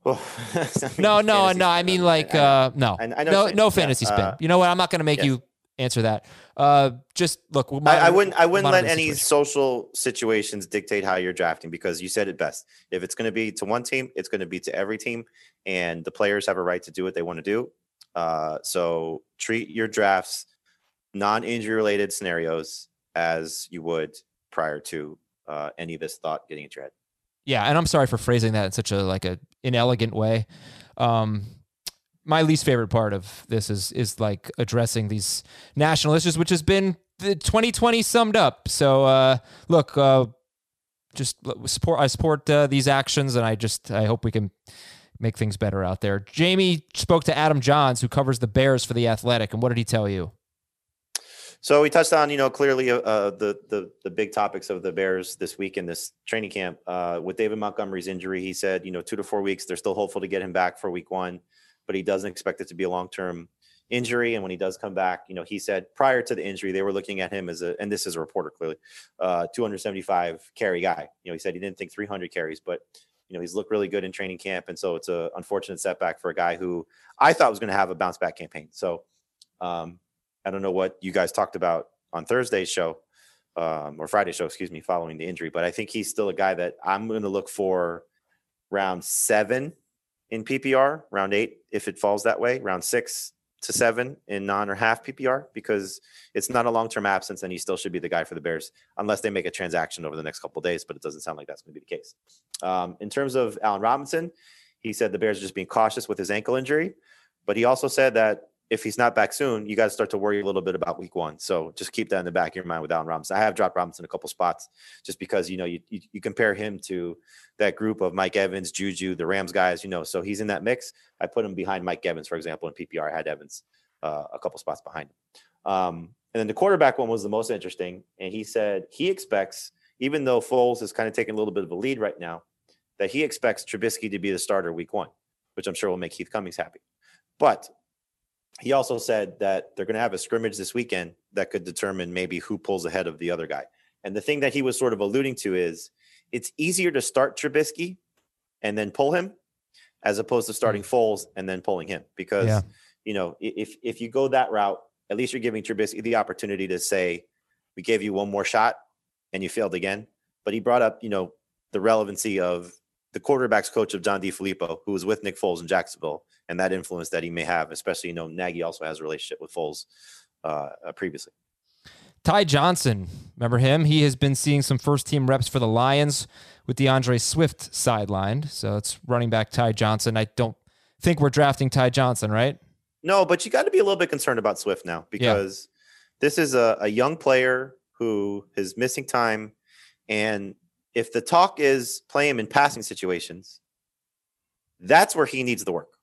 Well, I mean, No, no, no. I mean, like, I- uh, no, I- I know no, no saying. Yeah, fantasy spin. uh, you know what? I'm not going to make yeah. you answer that. Uh, just look. we'll I, I wouldn't. I wouldn't let any social situations dictate how you're drafting because you said it best. If it's going to be to one team, it's going to be to every team, and the players have a right to do what they want to do. Uh, so treat your drafts, non-injury related scenarios, as you would prior to uh, any of this thought getting into your head. Yeah, and I'm sorry for phrasing that in such a like a inelegant way. Um, my least favorite part of this is is like addressing these national issues, which has been the 2020 summed up. So uh, look, uh, just support. I support uh, these actions, and I just I hope we can make things better out there. Jamie spoke to Adam Jahns, who covers the Bears for the Athletic, and what did he tell you? So we touched on, you know, clearly uh, uh, the the the big topics of the Bears this week in this training camp. Uh, with David Montgomery's injury, he said, you know, two to four weeks. They're still hopeful to get him back for Week One, but he doesn't expect it to be a long term injury. And when he does come back, you know, he said prior to the injury, they were looking at him as a, and this is a reporter clearly, uh, 275 carry guy. You know, he said he didn't think 300 carries, but you know, he's looked really good in training camp, and so it's a unfortunate setback for a guy who I thought was going to have a bounce back campaign. So. Um, I don't know what you guys talked about on Thursday's show um, or Friday's show, excuse me, following the injury, but I think he's still a guy that I'm going to look for round seven in PPR, round eight if it falls that way, round six to seven in non or half PPR because it's not a long term absence and he still should be the guy for the Bears unless they make a transaction over the next couple days. But it doesn't sound like that's going to be the case. Um, in terms of Allen Robinson, he said the Bears are just being cautious with his ankle injury, but he also said that if he's not back soon, you got to start to worry a little bit about week one. So just keep that in the back of your mind with Allen Robinson. I have dropped Robinson a couple spots just because, you know, you, you, you, compare him to that group of Mike Evans, Juju, the Rams guys, you know, so he's in that mix. I put him behind Mike Evans, for example, in PPR. I had Evans uh, a couple spots behind him. Um, and then the quarterback one was the most interesting. And he said he expects, even though Foles is kind of taking a little bit of a lead right now, that he expects Trubisky to be the starter week one, which I'm sure will make Heath Cummings happy. But he also said that they're going to have a scrimmage this weekend that could determine maybe who pulls ahead of the other guy. And the thing that he was sort of alluding to is it's easier to start Trubisky and then pull him as opposed to starting mm. Foles and then pulling him because yeah. you know if if you go that route, at least you're giving Trubisky the opportunity to say, "We gave you one more shot and you failed again." But he brought up you know the relevancy of the quarterbacks coach of John DeFilippo, who was with Nick Foles in Jacksonville, and that influence that he may have, especially you know Nagy also has a relationship with Foles uh, uh, previously. Ty Johnson, remember him? He has been seeing some first team reps for the Lions with D'Andre Swift sidelined. So it's running back Ty Johnson. I don't think we're drafting Ty Johnson, right? No, but you got to be a little bit concerned about Swift now because yeah. this is a, a young player who is missing time. And if the talk is play him in passing situations, that's where he needs the work.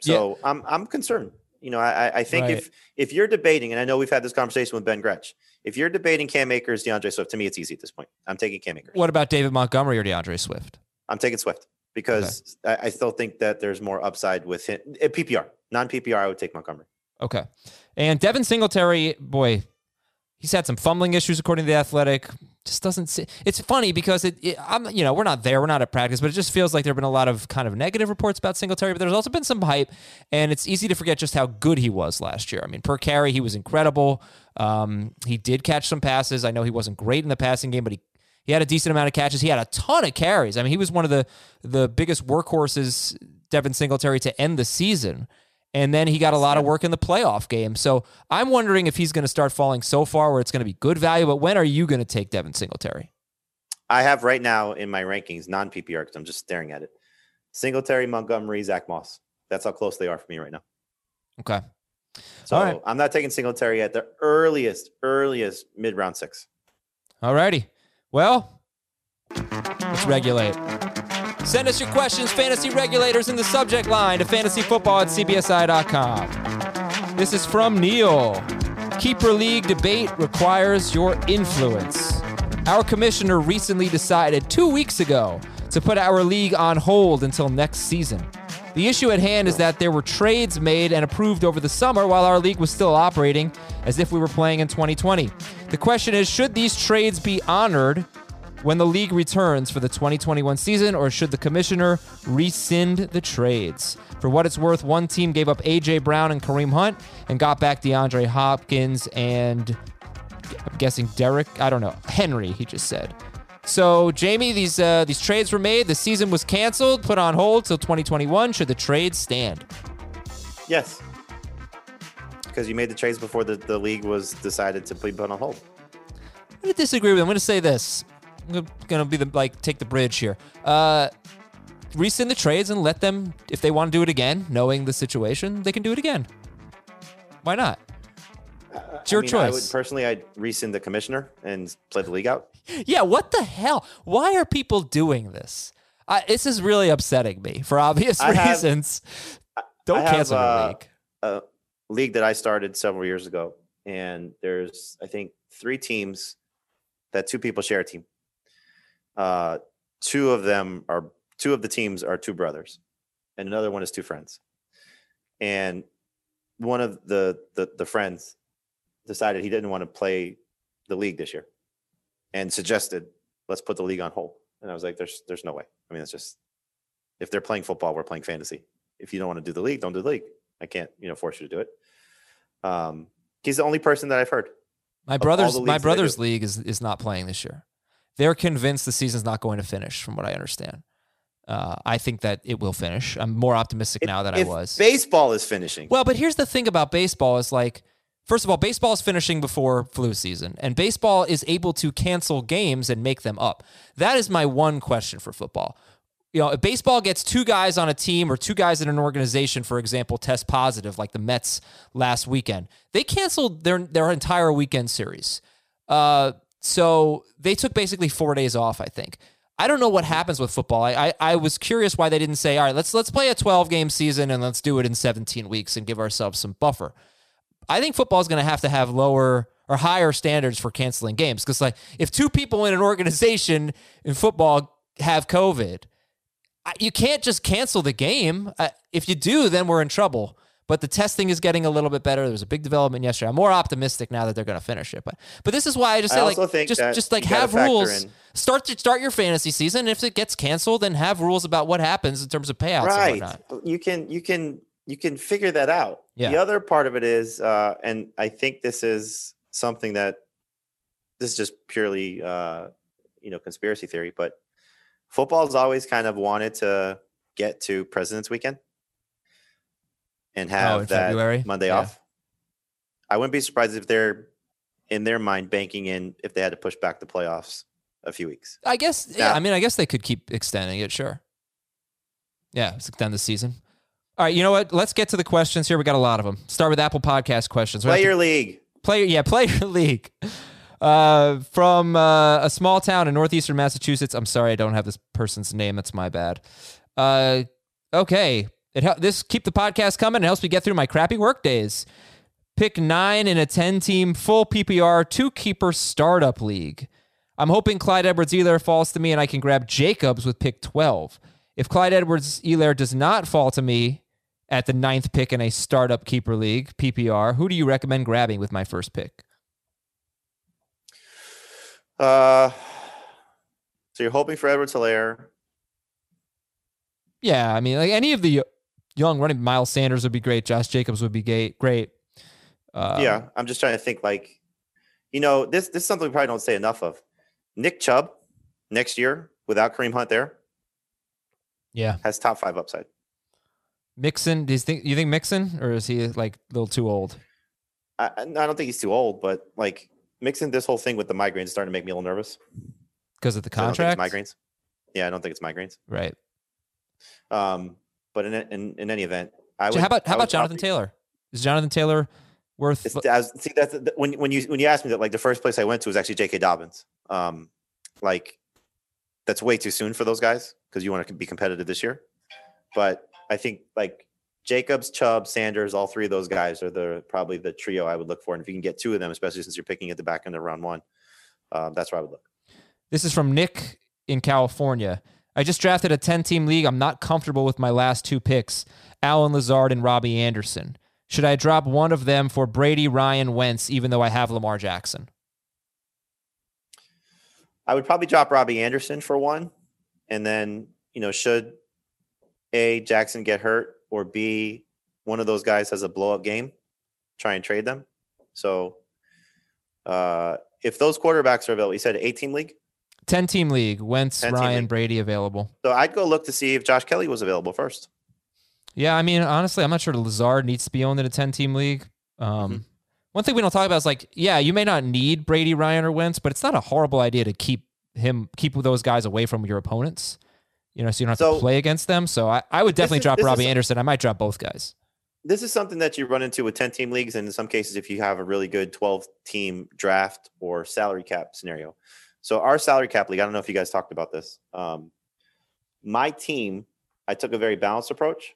So yeah. I'm I'm concerned. You know, I I think right. if if you're debating, and I know we've had this conversation with Ben Gretch, if you're debating Cam Akers, D'Andre Swift, to me it's easy at this point. I'm taking Cam Akers. What about David Montgomery or D'Andre Swift? I'm taking Swift because okay. I, I, still think that there's more upside with him. At eh, PPR, non PPR, I would take Montgomery. Okay, and Devin Singletary, boy, he's had some fumbling issues according to the Athletic just doesn't see. It's funny because it, it, I'm, you know, we're not there, we're not at practice, but it just feels like there have been a lot of kind of negative reports about Singletary. But there's also been some hype, and it's easy to forget just how good he was last year. I mean, per carry, he was incredible. Um, he did catch some passes. I know he wasn't great in the passing game, but he he had a decent amount of catches. He had a ton of carries. I mean, he was one of the the biggest workhorses, Devin Singletary, to end the season. And then he got a lot of work in the playoff game. So I'm wondering if he's going to start falling so far where it's going to be good value. But when are you going to take Devin Singletary? I have right now in my rankings, non PPR, because I'm just staring at it. Singletary, Montgomery, Zach Moss. That's how close they are for me right now. Okay. So right. I'm not taking Singletary at the earliest, earliest mid round six. All righty. Well, let's regulate. Send us your questions, fantasy regulators, in the subject line to fantasyfootball at cbsi.com. This is from Neil. Keeper League debate requires your influence. Our commissioner recently decided two weeks ago to put our league on hold until next season. The issue at hand is that there were trades made and approved over the summer while our league was still operating as if we were playing in 2020. The question is should these trades be honored when the league returns for the 2021 season, or should the commissioner rescind the trades? For what it's worth, one team gave up A.J. Brown and Kareem Hunt and got back DeAndre Hopkins and I'm guessing Derrick, I don't know, Henry, he just said. So, Jamie, these uh, these trades were made. The season was canceled, put on hold till 2021. Should the trades stand? Yes, because you made the trades before the, the league was decided to be put on hold. I'm going to disagree with him. I'm going to say this. I'm gonna be the like take the bridge here. Uh, rescind the trades and let them, if they want to do it again, knowing the situation, they can do it again. Why not? It's your I mean, choice. I would personally, I'd rescind the commissioner and play the league out. Yeah, what the hell? Why are people doing this? I, this is really upsetting me for obvious I reasons. Have, Don't I cancel have, the uh, league. A league that I started several years ago, and there's I think three teams that two people share a team. Uh, two of them are two of the teams are two brothers, and another one is two friends. And one of the the, the friends decided he didn't want to play the league this year, and suggested let's put the league on hold. And I was like, there's there's no way. I mean, it's just if they're playing football, we're playing fantasy. If you don't want to do the league, don't do the league. I can't, you know, force you to do it. Um, he's the only person that I've heard. My brother's my brother's league is is not playing this year they're convinced the season's not going to finish, from what I understand. Uh, I think that it will finish. I'm more optimistic if, now than I was. Baseball is finishing. Well, but here's the thing about baseball is like, first of all, baseball is finishing before flu season, and baseball is able to cancel games and make them up. That is my one question for football. you know, if baseball gets two guys on a team or two guys in an organization, for example, test positive, like the Mets last weekend, they canceled their their entire weekend series. Uh, so they took basically four days off, I think. I don't know what happens with football. I, I, I was curious why they didn't say, all right, let's let's play a 12 game season and let's do it in 17 weeks and give ourselves some buffer. I think football is going to have to have lower or higher standards for canceling games because like if two people in an organization in football have COVID, you can't just cancel the game. If you do, then we're in trouble. But the testing is getting a little bit better. There was a big development yesterday. I'm more optimistic now that they're going to finish it. But but this is why I just say I like just just like have rules. in- Start to start your fantasy season. If it gets canceled, then have rules about what happens in terms of payouts and right you can you can you can figure that out Yeah. the other part of it is uh and i think this is something that this is just purely uh you know conspiracy theory but football's always kind of wanted to get to president's weekend and have Oh, that February? monday Yeah. off i wouldn't be surprised if they're in their mind banking in if they had to push back the playoffs a few weeks I guess. Yeah. I mean, I guess they could keep extending it. Sure. Yeah, extend the season. All right. You know what? Let's get to the questions here. We got a lot of them. Start with Apple Podcast questions. Have to- player league Player, yeah, player league. Uh, from uh, a small town in northeastern Massachusetts. I'm sorry, I don't have this person's name. That's my bad. Uh, okay, it hel- this keep the podcast coming. It helps me get through my crappy work days. Pick nine in a ten team full PPR two keeper startup league. I'm hoping Clyde Edwards Helaire falls to me and I can grab Jacobs with pick 12. If Clyde Edwards Helaire does not fall to me at the ninth pick in a startup keeper league, PPR, who do you recommend grabbing with my first pick? Uh, so you're hoping for Edwards Helaire. Yeah, I mean, like any of the young running, Miles Sanders would be great. Josh Jacobs would be great. Great. Um, yeah, I'm just trying to think. Like, you know, this this is something we probably don't say enough of. Nick Chubb next year without Kareem Hunt there yeah. has top five upside. Mixon, do you think you think Mixon, or is he like a little too old? I, I don't think he's too old, but like Mixon this whole thing with the migraines is starting to make me a little nervous. Because of the 'cause I don't think contract? it's migraines. Yeah, I don't think it's migraines. Right. Um, but in in, in any event, I So would. how about how about Jonathan probably- Taylor? Is Jonathan Taylor worth? It's, was, see, that's the- when when you when you asked me that, like the first place I went to was actually J.K. Dobbins. Um, like that's way too soon for those guys because you want to be competitive this year. But I think like Jacobs, Chubb, Sanders, all three of those guys are the probably the trio I would look for. And if you can get two of them, especially since you're picking at the back end of round one, um, that's where I would look. This is from Nick in California. I just drafted a 10 team league. I'm not comfortable with my last two picks, Allen Lazard and Robbie Anderson. Should I drop one of them for Brady, Ryan, Wentz, even though I have Lamar Jackson? I would probably drop Robbie Anderson for one, and then you know should a Jackson get hurt or b one of those guys has a blow up game, try and trade them. So uh, if those quarterbacks are available, you said eight team league, 10 team league, Wentz, Ryan, league. Brady available. so I'd go look to see if Josh Kelley was available first. Yeah, I mean, honestly, I'm not sure Lazard needs to be owned in a 10 team league. Um, Mhm. One thing we don't talk about is like, yeah, you may not need Brady, Ryan, or Wentz, but it's not a horrible idea to keep him, keep those guys away from your opponents. You know, so you don't have So- to play against them. So I, I would definitely is- drop this is Robbie Anderson. I might drop both guys. This is something that you run into with 10 team leagues, and in some cases, if you have a really good 12 team draft or salary cap scenario. So, our salary cap league, I don't know if you guys talked about this. Um, my team, I took a very balanced approach,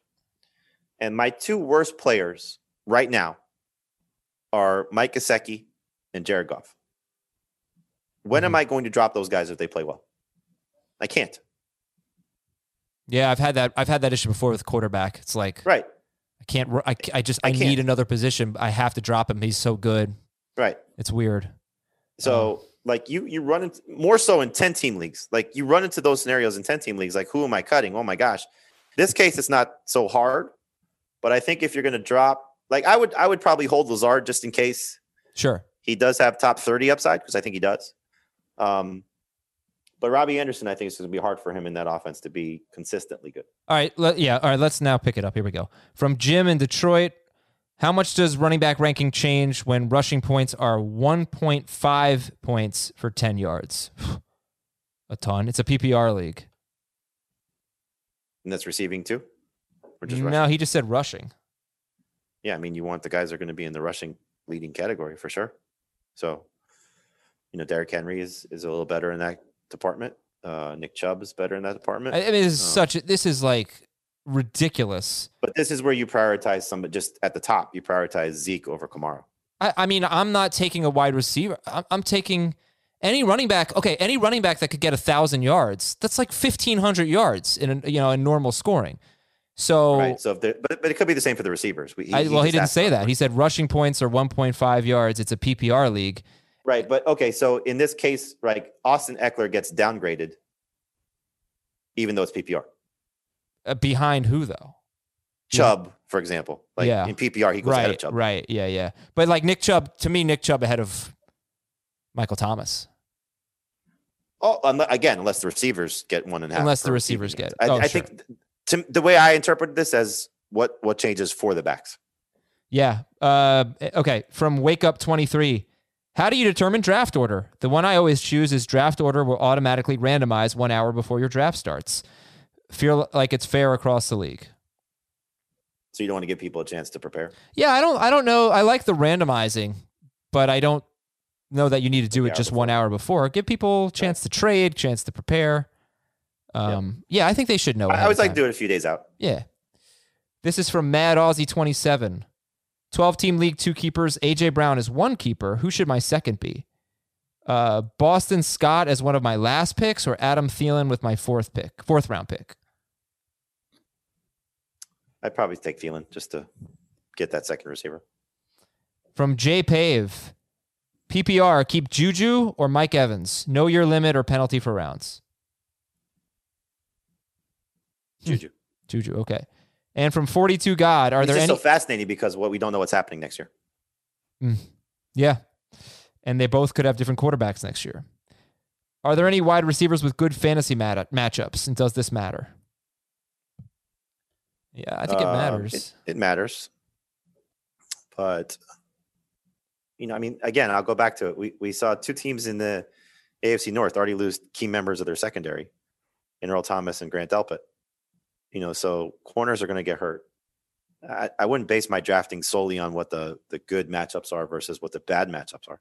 and my two worst players right now are Mike Gesicki and Jared Goff. When am Mhm. I going to drop those guys if they play well? I can't. Yeah, I've had that. I've had that issue before with quarterback. It's like Right. I can't. I, I, just. I, I need another position. I have to drop him. He's so good. Right. It's weird. So like you you run into more so in 10 team leagues. Like you run into those scenarios in 10 team leagues. Like who am I cutting? Oh my gosh. This case it's not so hard. But I think if you're gonna drop like I would I would probably hold Lazard just in case Sure. he does have top 30 upside, because I think he does. Um but Robbie Anderson, I think it's gonna be hard for him in that offense to be consistently good. All right. Let, yeah. All right. Let's now pick it up. Here we go. From Jim in Detroit. How much does running back ranking change when rushing points are 1.5 points for 10 yards? a ton. It's a PPR league. And that's receiving too? Or just rushing? No, he just said rushing. Yeah, I mean, you want the guys that are going to be in the rushing leading category for sure. So, you know, Derrick Henry is is a little better in that department. Uh, Nick Chubb is better in that department. I, I mean, this is Um, such. a- This is like ridiculous. but this is where you prioritize somebody just at the top. You prioritize Zeke over Kamara. I, I mean, I'm not taking a wide receiver. I'm, I'm taking any running back. Okay, any running back that could get a thousand yards. That's like fifteen hundred yards in a, you know in normal scoring. So, Right. So, if but but it could be the same for the receivers. We, I, well, he didn't say that. He said rushing points are 1.5 yards. It's a PPR league. Right, but okay, so in this case, like Austin Ekeler gets downgraded, even though it's PPR. Uh, behind who though? Chubb, for example, like Yeah. in PPR, he goes ahead of Right, Chubb. right, yeah, yeah. But like Nick Chubb, to me, Nick Chubb ahead of Michael Thomas. Oh, again, unless the receivers get one and a half. Unless the receivers get-. I, oh, I sure. think to, the way I interpret this as what what changes for the backs. Yeah. Uh, okay. From Wake Up 23. How do you determine draft order? The one I always choose is draft order will automatically randomize one hour before your draft starts. Feel like it's fair across the league. So you don't want to give people a chance to prepare. Yeah, I don't I don't know. I like the randomizing, but I don't know that you need to do The it just one hour before. Give people a chance to trade, chance to prepare. Um, yeah. I think they should know. I, always like to do it a few days out. Yeah. This is from Mad Aussie 27. 12 team league, two keepers. AJ Brown is one keeper. Who should my second be? Uh, Boston Scott as one of my last picks or Adam Thielen with my fourth pick, fourth round pick? I'd probably take Thielen just to get that second receiver. From J Pave. PPR, keep Juju or Mike Evans. Know your limit or penalty for rounds. Juju. Juju, okay. And from 42 God, are it's there any? so fascinating because what we don't know what's happening next year. Yeah. And they both could have different quarterbacks next year. Are there any wide receivers with good fantasy mat- matchups? And does this matter? Yeah, I think it Um, matters. It, it matters. But you know, I mean, again, I'll go back to it. We we saw two teams in the AFC North already lose key members of their secondary, in Earl Thomas and Grant Delpit. You know, so corners are going to get hurt. I, I wouldn't base my drafting solely on what the the good matchups are versus what the bad matchups are.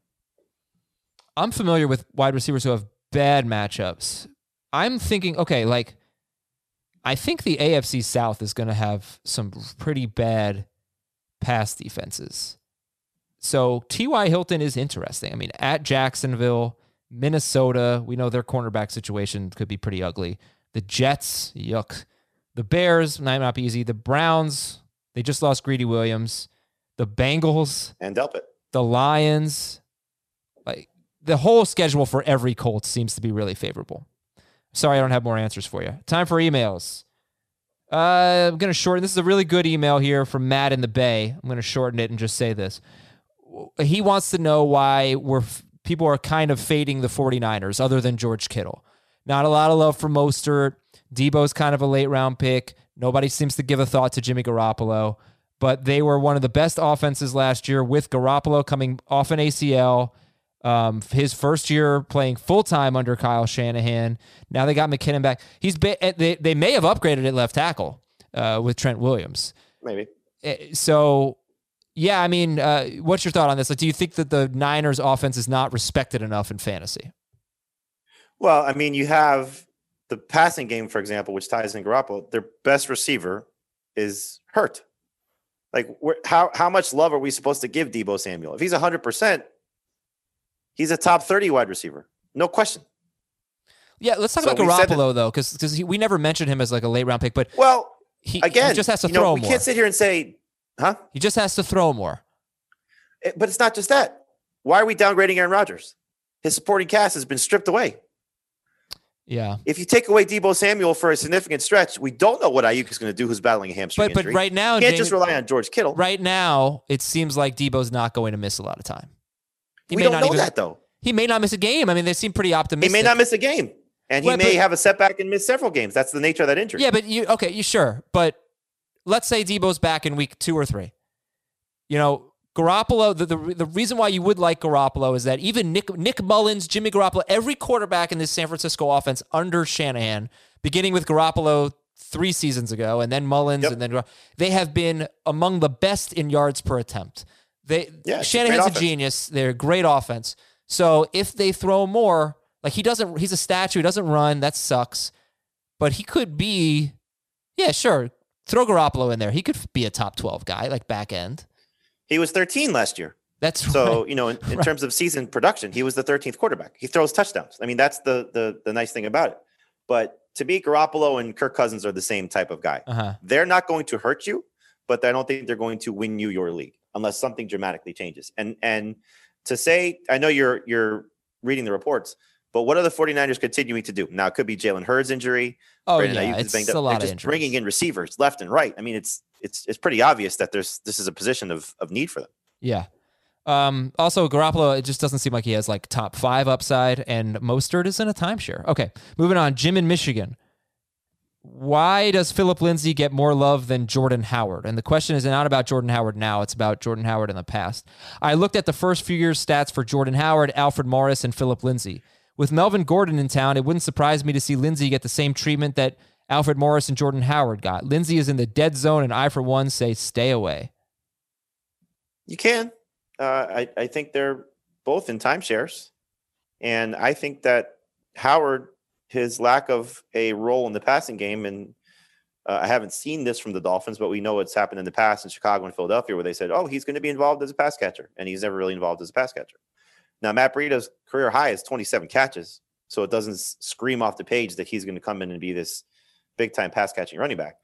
I'm familiar with wide receivers who have bad matchups. I'm thinking, okay, like, I think the AFC South is going to have some pretty bad pass defenses. So T.Y. Hilton is interesting. I mean, at Jacksonville, Minnesota, we know their cornerback situation could be pretty ugly. The Jets, yuck. The Bears might not be easy. The Browns, they just lost Greedy Williams. The Bengals, And Delpit. the Lions, the whole schedule for every Colts seems to be really favorable. Sorry, I don't have more answers for you. Time for emails. Uh, I'm going to shorten. This is a really good email here from Matt in the Bay. I'm going to shorten it and just say this. He wants to know why we're people are kind of fading the 49ers other than George Kittle. Not a lot of love for Mostert. Deebo's kind of a late round pick. Nobody seems to give a thought to Jimmy Garoppolo, but they were one of the best offenses last year with Garoppolo coming off an ACL. Um, his first year playing full time under Kyle Shanahan. Now they got McKinnon back. He's been, they they may have upgraded at left tackle uh, with Trent Williams. Maybe. Eh, So, yeah, I mean, uh, what's your thought on this? Like, do you think that the Niners' offense is not respected enough in fantasy? Well, I mean, you have the passing game, for example, which ties in Garoppolo. Their best receiver is hurt. Like, how how much love are we supposed to give Deebo Samuel? If he's hundred percent, he's a top thirty wide receiver, no question. Yeah, let's talk So about we've that- Garoppolo though, because because we never mentioned him as like a late round pick, but Well, he, again, he just has to you know, throw we more. can't sit here and say, huh? he just has to throw more. Eh, But it's not just that. Why are we downgrading Aaron Rodgers? His supporting cast has been stripped away. Yeah, If you take away Deebo Samuel for a significant stretch, we don't know what Aiyuk is going to do. Who's battling a hamstring but but right now, you can't Jamie- just rely on George Kittle. right now, it seems like Deebo's not going to miss a lot of time. He we may don't not know even- that though. He may not miss a game. I mean, they seem pretty optimistic. He may not miss a game, and he Well, may but- have a setback and miss several games. That's the nature of that injury. Yeah, but you okay? You sure? But let's say Deebo's back in week two or three. You know, Garoppolo. The, the the reason why you would like Garoppolo is that even Nick Nick Mullens, Jimmy Garoppolo, every quarterback in this San Francisco offense under Shanahan, beginning with Garoppolo three seasons ago, and then Mullens, Yep. and then they have been among the best in yards per attempt. They Yeah, it's a a genius. They're a great offense. So if they throw more, like he doesn't, he's a statue. He doesn't run. That sucks. But he could be, yeah, sure. Throw Garoppolo in there. He could be a top twelve guy, like back end. He was 13 last year. That's So right. you know, in, in Right. terms of season production, he was the 13th quarterback. He throws touchdowns. I mean, that's the the the nice thing about it. But to me, Garoppolo and Kirk Cousins are the same type of guy. Uh-huh. They're not going to hurt you, but I don't think they're going to win you your league unless something dramatically changes. And and to say, I know you're you're reading the reports, but what are the 49ers continuing to do? Now it could be Jalen Hurd's injury. Oh Brandon yeah, it's a lot of just injuries. bringing in receivers left and right. I mean, it's it's it's pretty obvious that there's this is a position of of need for them. Yeah. Um, also, Garoppolo, it just doesn't seem like he has like top five upside, and Mostert is in a timeshare. Okay, moving on. Jim in Michigan. Why does Philip Lindsay get more love than Jordan Howard? And the question is not about Jordan Howard now, it's about Jordan Howard in the past. I looked at the first few years' stats for Jordan Howard, Alfred Morris, and Philip Lindsay. With Melvin Gordon in town, it wouldn't surprise me to see Lindsay get the same treatment that Alfred Morris and Jordan Howard got. Lindsay is in the dead zone, and I, for one, say stay away. You can. Uh, I, I think they're both in timeshares. And I think that Howard, his lack of a role in the passing game, and uh, I haven't seen this from the Dolphins, but we know it's happened in the past in Chicago and Philadelphia where they said, oh, he's going to be involved as a pass catcher. And he's never really involved as a pass catcher. Now, Matt Breida's career high is 27 catches. So it doesn't scream off the page that he's going to come in and be this big time pass catching running back.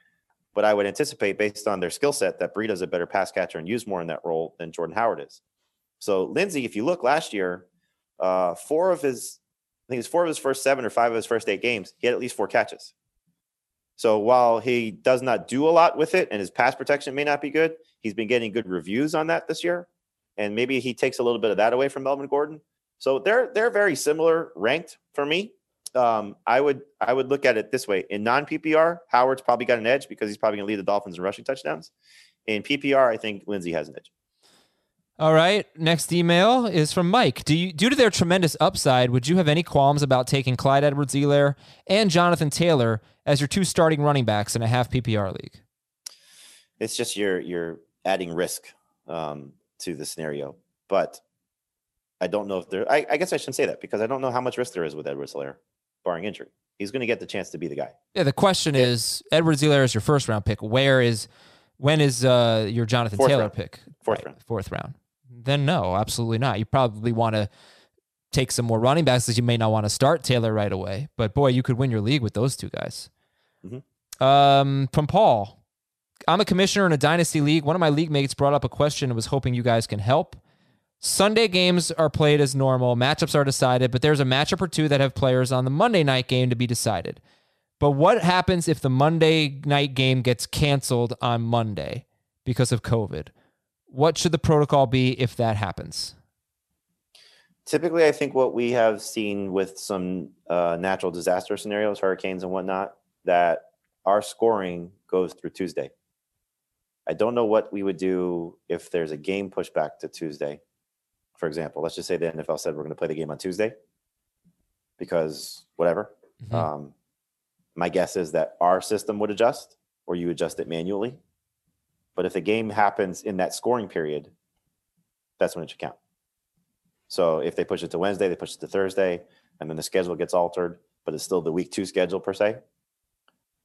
But I would anticipate, based on their skill set, that Breida's a better pass catcher and used more in that role than Jordan Howard is. So Lindsay, if you look last year, uh, four of his, Think it's four of his first seven or five of his first eight games, he had at least four catches. So while he does not do a lot with it and his pass protection may not be good, he's been getting good reviews on that this year. And maybe he takes a little bit of that away from Melvin Gordon. So they're they're very similar ranked for me. Um, I would I would look at it this way: in non PPR, Howard's probably got an edge because he's probably going to lead the Dolphins in rushing touchdowns. In PPR, I think Lindsay has an edge. All right. Next email is from Mike. Do you, due to their tremendous upside, would you have any qualms about taking Clyde Edwards Helaire and Jonathan Taylor as your two starting running backs in a half PPR league? It's just you're you're adding risk um, to the scenario, but I don't know if there. I, I guess I shouldn't say that because I don't know how much risk there is with Edwards Helaire, barring injury. He's going to get the chance to be the guy. Yeah. The question is Edwards Helaire is your first round pick. Where is, when is uh, your Jonathan Fourth Taylor round. pick? Fourth round. Fourth round. Then no, absolutely not. You probably want to take some more running backs because you may not want to start Taylor right away. But boy, you could win your league with those two guys. Mhm. Um, from Paul. I'm a commissioner in a dynasty league. One of my league mates brought up a question and was hoping you guys can help. Sunday games are played as normal, matchups are decided, but there's a matchup or two that have players on the Monday night game to be decided. But what happens if the Monday night game gets canceled on Monday because of COVID? What should the protocol be if that happens? Typically, I think what we have seen with some uh, natural disaster scenarios, hurricanes and whatnot, that our scoring goes through Tuesday. I don't know what we would do if there's a game pushed back to Tuesday. For example, let's just say the NFL said we're going to play the game on Tuesday because whatever. Mhm. Um, my guess is that our system would adjust or you adjust it manually. But if the game happens in that scoring period, that's when it should count. So if they push it to Wednesday, they push it to Thursday, and then the schedule gets altered, but it's still the week two schedule per se.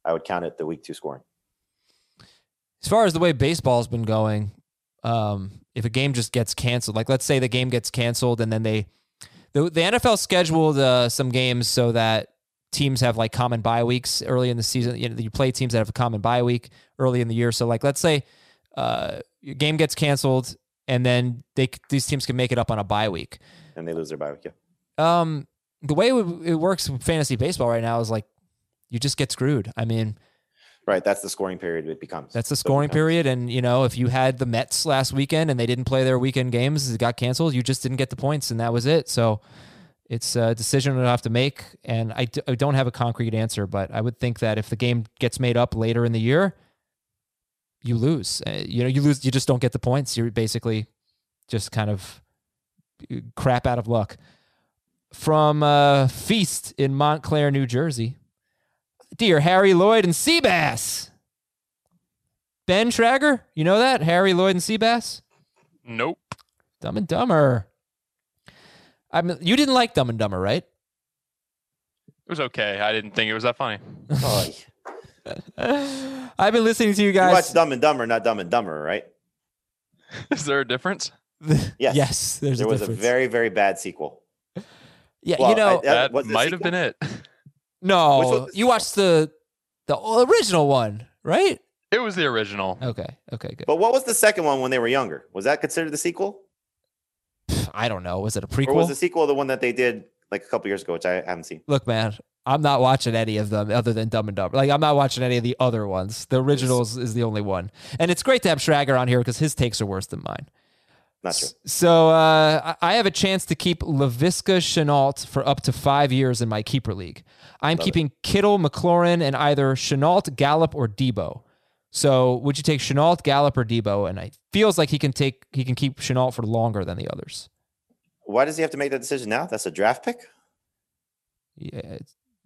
I would count it the week two scoring. As far as the way baseball's been going, um, if a game just gets canceled, like let's say the game gets canceled and then they, the, the NFL scheduled uh, some games so that teams have like common bye weeks early in the season. You know, you play teams that have a common bye week early in the year. So like, let's say uh, your game gets canceled and then they these teams can make it up on a bye week. And they lose their bye week. Yeah. Um, the way it, it works with fantasy baseball right now is like you just get screwed. I mean, Right. That's the scoring period it becomes. That's the scoring period. And, you know, if you had the Mets last weekend and they didn't play their weekend games, it got canceled, you just didn't get the points and that was it. So it's a decision we'll have to make. And I, d- I don't have a concrete answer, but I would think that if the game gets made up later in the year, you lose. Uh, you know, you lose, you just don't get the points. You're basically just kind of uh, crap out of luck. From uh, Feast in Montclair, New Jersey. dear Harry Lloyd and Seabass. Ben Schrager, you know that? Harry Lloyd and Seabass? Nope. Dumb and Dumber. I mean, you didn't like Dumb and Dumber, right? It was okay. I didn't think it was that funny. Oh, I've been listening to you guys. you guys. watch Dumb and Dumber, not Dumb and Dumber, right? Is there a difference? Yes. yes, there's there a was a very, very bad sequel. yeah, well, you know, I- That That might have been it. no, which was the you watched the the original one, right? It was the original. Okay, okay, good. But what was the second one when they were younger? Was that considered the sequel? I don't know. Was it a prequel? Or was the sequel the one that they did like a couple years ago, which I haven't seen? Look, man, I'm not watching any of them other than Dumb and Dumber. Like, I'm not watching any of the other ones. The originals is the only one, and it's great to have Schrager on here because his takes are worse than mine. Not true. So uh, I have a chance to keep Laviska Shenault for up to five years in my keeper league. I'm Love it. keeping Kittle, McLaurin, and either Shenault, Gallup, or Deebo. So would you take Shenault, Gallup, or Deebo? And it feels like he can take he can keep Shenault for longer than the others. Why does he have to make that decision now? That's a draft pick. Yeah,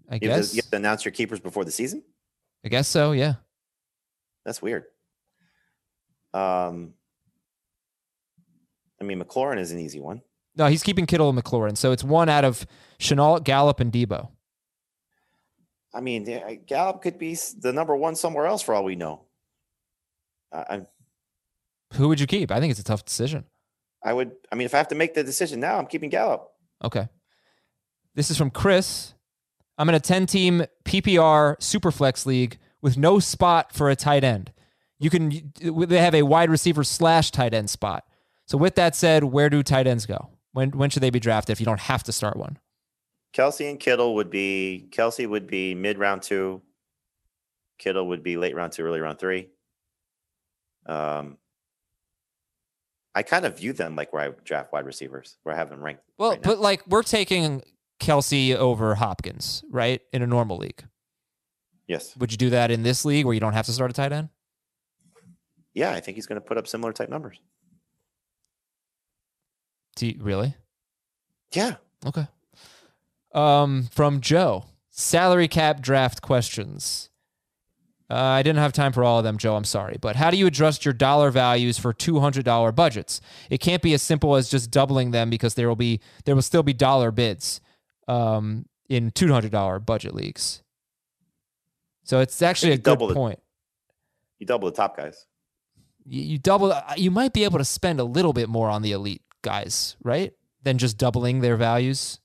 I You have, guess to, you have to announce your keepers before the season. I guess so. Yeah. That's weird. Um, I mean, McLaurin is an easy one. No, he's keeping Kittle and McLaurin. So it's one out of Shenault, Gallup, and Deebo. I mean, Gallup could be the number one somewhere else for all we know. I, Who would you keep? I think it's a tough decision. I would. I mean, if I have to make the decision now, I'm keeping Gallup. Okay. This is from Chris. I'm in a 10 team PPR Superflex league with no spot for a tight end. You can, they have a wide receiver slash tight end spot. So, with that said, where do tight ends go? When, when should they be drafted if you don't have to start one? Kelce and Kittle would be Kelce would be mid round two. Kittle would be late round two, early round three. Um, I kind of view them like where I draft wide receivers, where I have them ranked. Well, right but like we're taking Kelce over Hopkins, right? In a normal league. yes, Would you do that in this league where you don't have to start a tight end? yeah, I think he's going to put up similar type numbers. Do you, really? Yeah, Okay. Um, from Joe, salary cap draft questions. Uh, I didn't have time for all of them, Joe. I'm sorry, but how do you adjust your dollar values for $200 budgets? It can't be as simple as just doubling them because there will be there will still be dollar bids um, in $200 budget leagues. So it's actually a good double point. you double the top guys. You, you double. uh, You might be able to spend a little bit more on the elite guys, right? Than just doubling their values.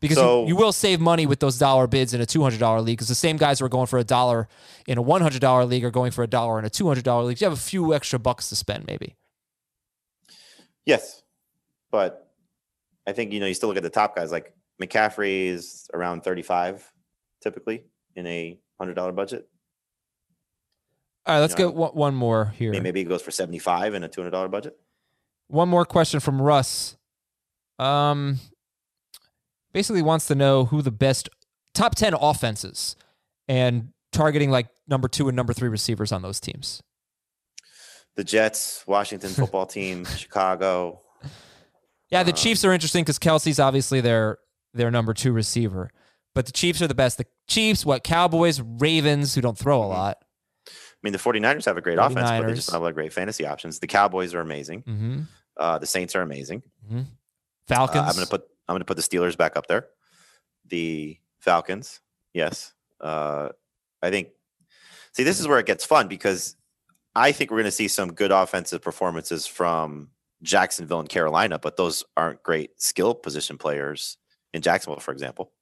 Because So- you, you will save money with those dollar bids in a two hundred dollar league. Because the same guys who are going for a dollar in a one hundred dollar league are going for a dollar in a two hundred dollar league. You have a few extra bucks to spend, maybe. Yes, but I think you know you still look at the top guys. Like McCaffrey is around thirty-five typically in a hundred dollar budget. All right, let's No. get one, one more here. Maybe it goes for seventy-five in a two hundred dollar budget. One more question from Russ. Um, basically wants to know who the best top ten offenses and targeting like number two and number three receivers on those teams. The Jets, Washington football team, Chicago. Yeah, the Um, Chiefs are interesting because Kelce's obviously their their number two receiver, but the Chiefs are the best. The Chiefs, what Cowboys, Ravens, who don't throw a Mhm. lot. I mean, the 49ers have a great offense, but they 49ers. just don't have a lot of great fantasy options. The Cowboys are amazing. Mm-hmm. Uh, the Saints are amazing. Uh, Falcons. I'm gonna put I'm gonna put the Steelers back up there. The Falcons, yes. Uh, I think. See, this is where it gets fun because I think we're gonna see some good offensive performances from Jacksonville and Carolina, but those aren't great skill position players in Jacksonville, for example.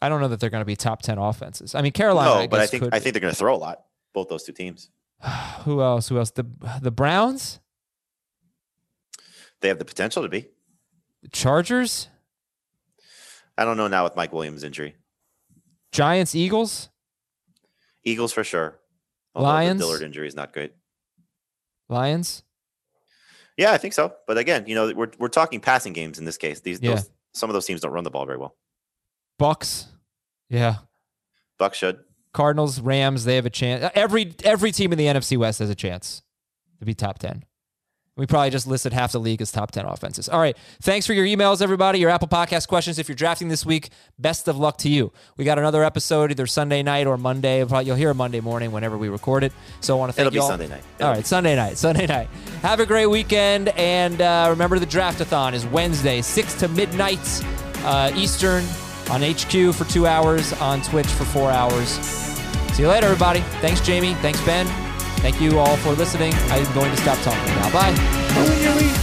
I don't know that they're going to be top ten offenses. I mean, Carolina. no, but I guess, think I think they're gonna throw a lot. Both those two teams. who else? Who else? The the Browns, They have the potential to be. Chargers, I don't know now with Mike Williams' injury. Giants, Eagles, Eagles for sure. Although Lions? The Dillard injury is not good. Lions. Yeah, I think so. But again, you know, we're we're talking passing games in this case. These Yeah. those, some of those teams don't run the ball very well. Bucks. Yeah. Buck should. Cardinals, Rams, they have a chance. Every every team in the NFC West has a chance to be top 10. We probably just listed half the league as top 10 offenses. All right. Thanks for your emails, everybody. Your Apple Podcast questions. If you're drafting this week, best of luck to you. We got another episode either Sunday night or Monday. You'll hear Monday morning whenever we record it. So I want to thank It'll you be all. Sunday night. All It'll right. Sunday night. Sunday night. Have a great weekend. And uh, remember, the draftathon is Wednesday, 6 to midnight uh, Eastern on HQ for two hours, on Twitch for four hours. See you later, everybody. Thanks, Jamie. Thanks, Ben. Thank you all for listening. I'm going to stop talking now. Bye.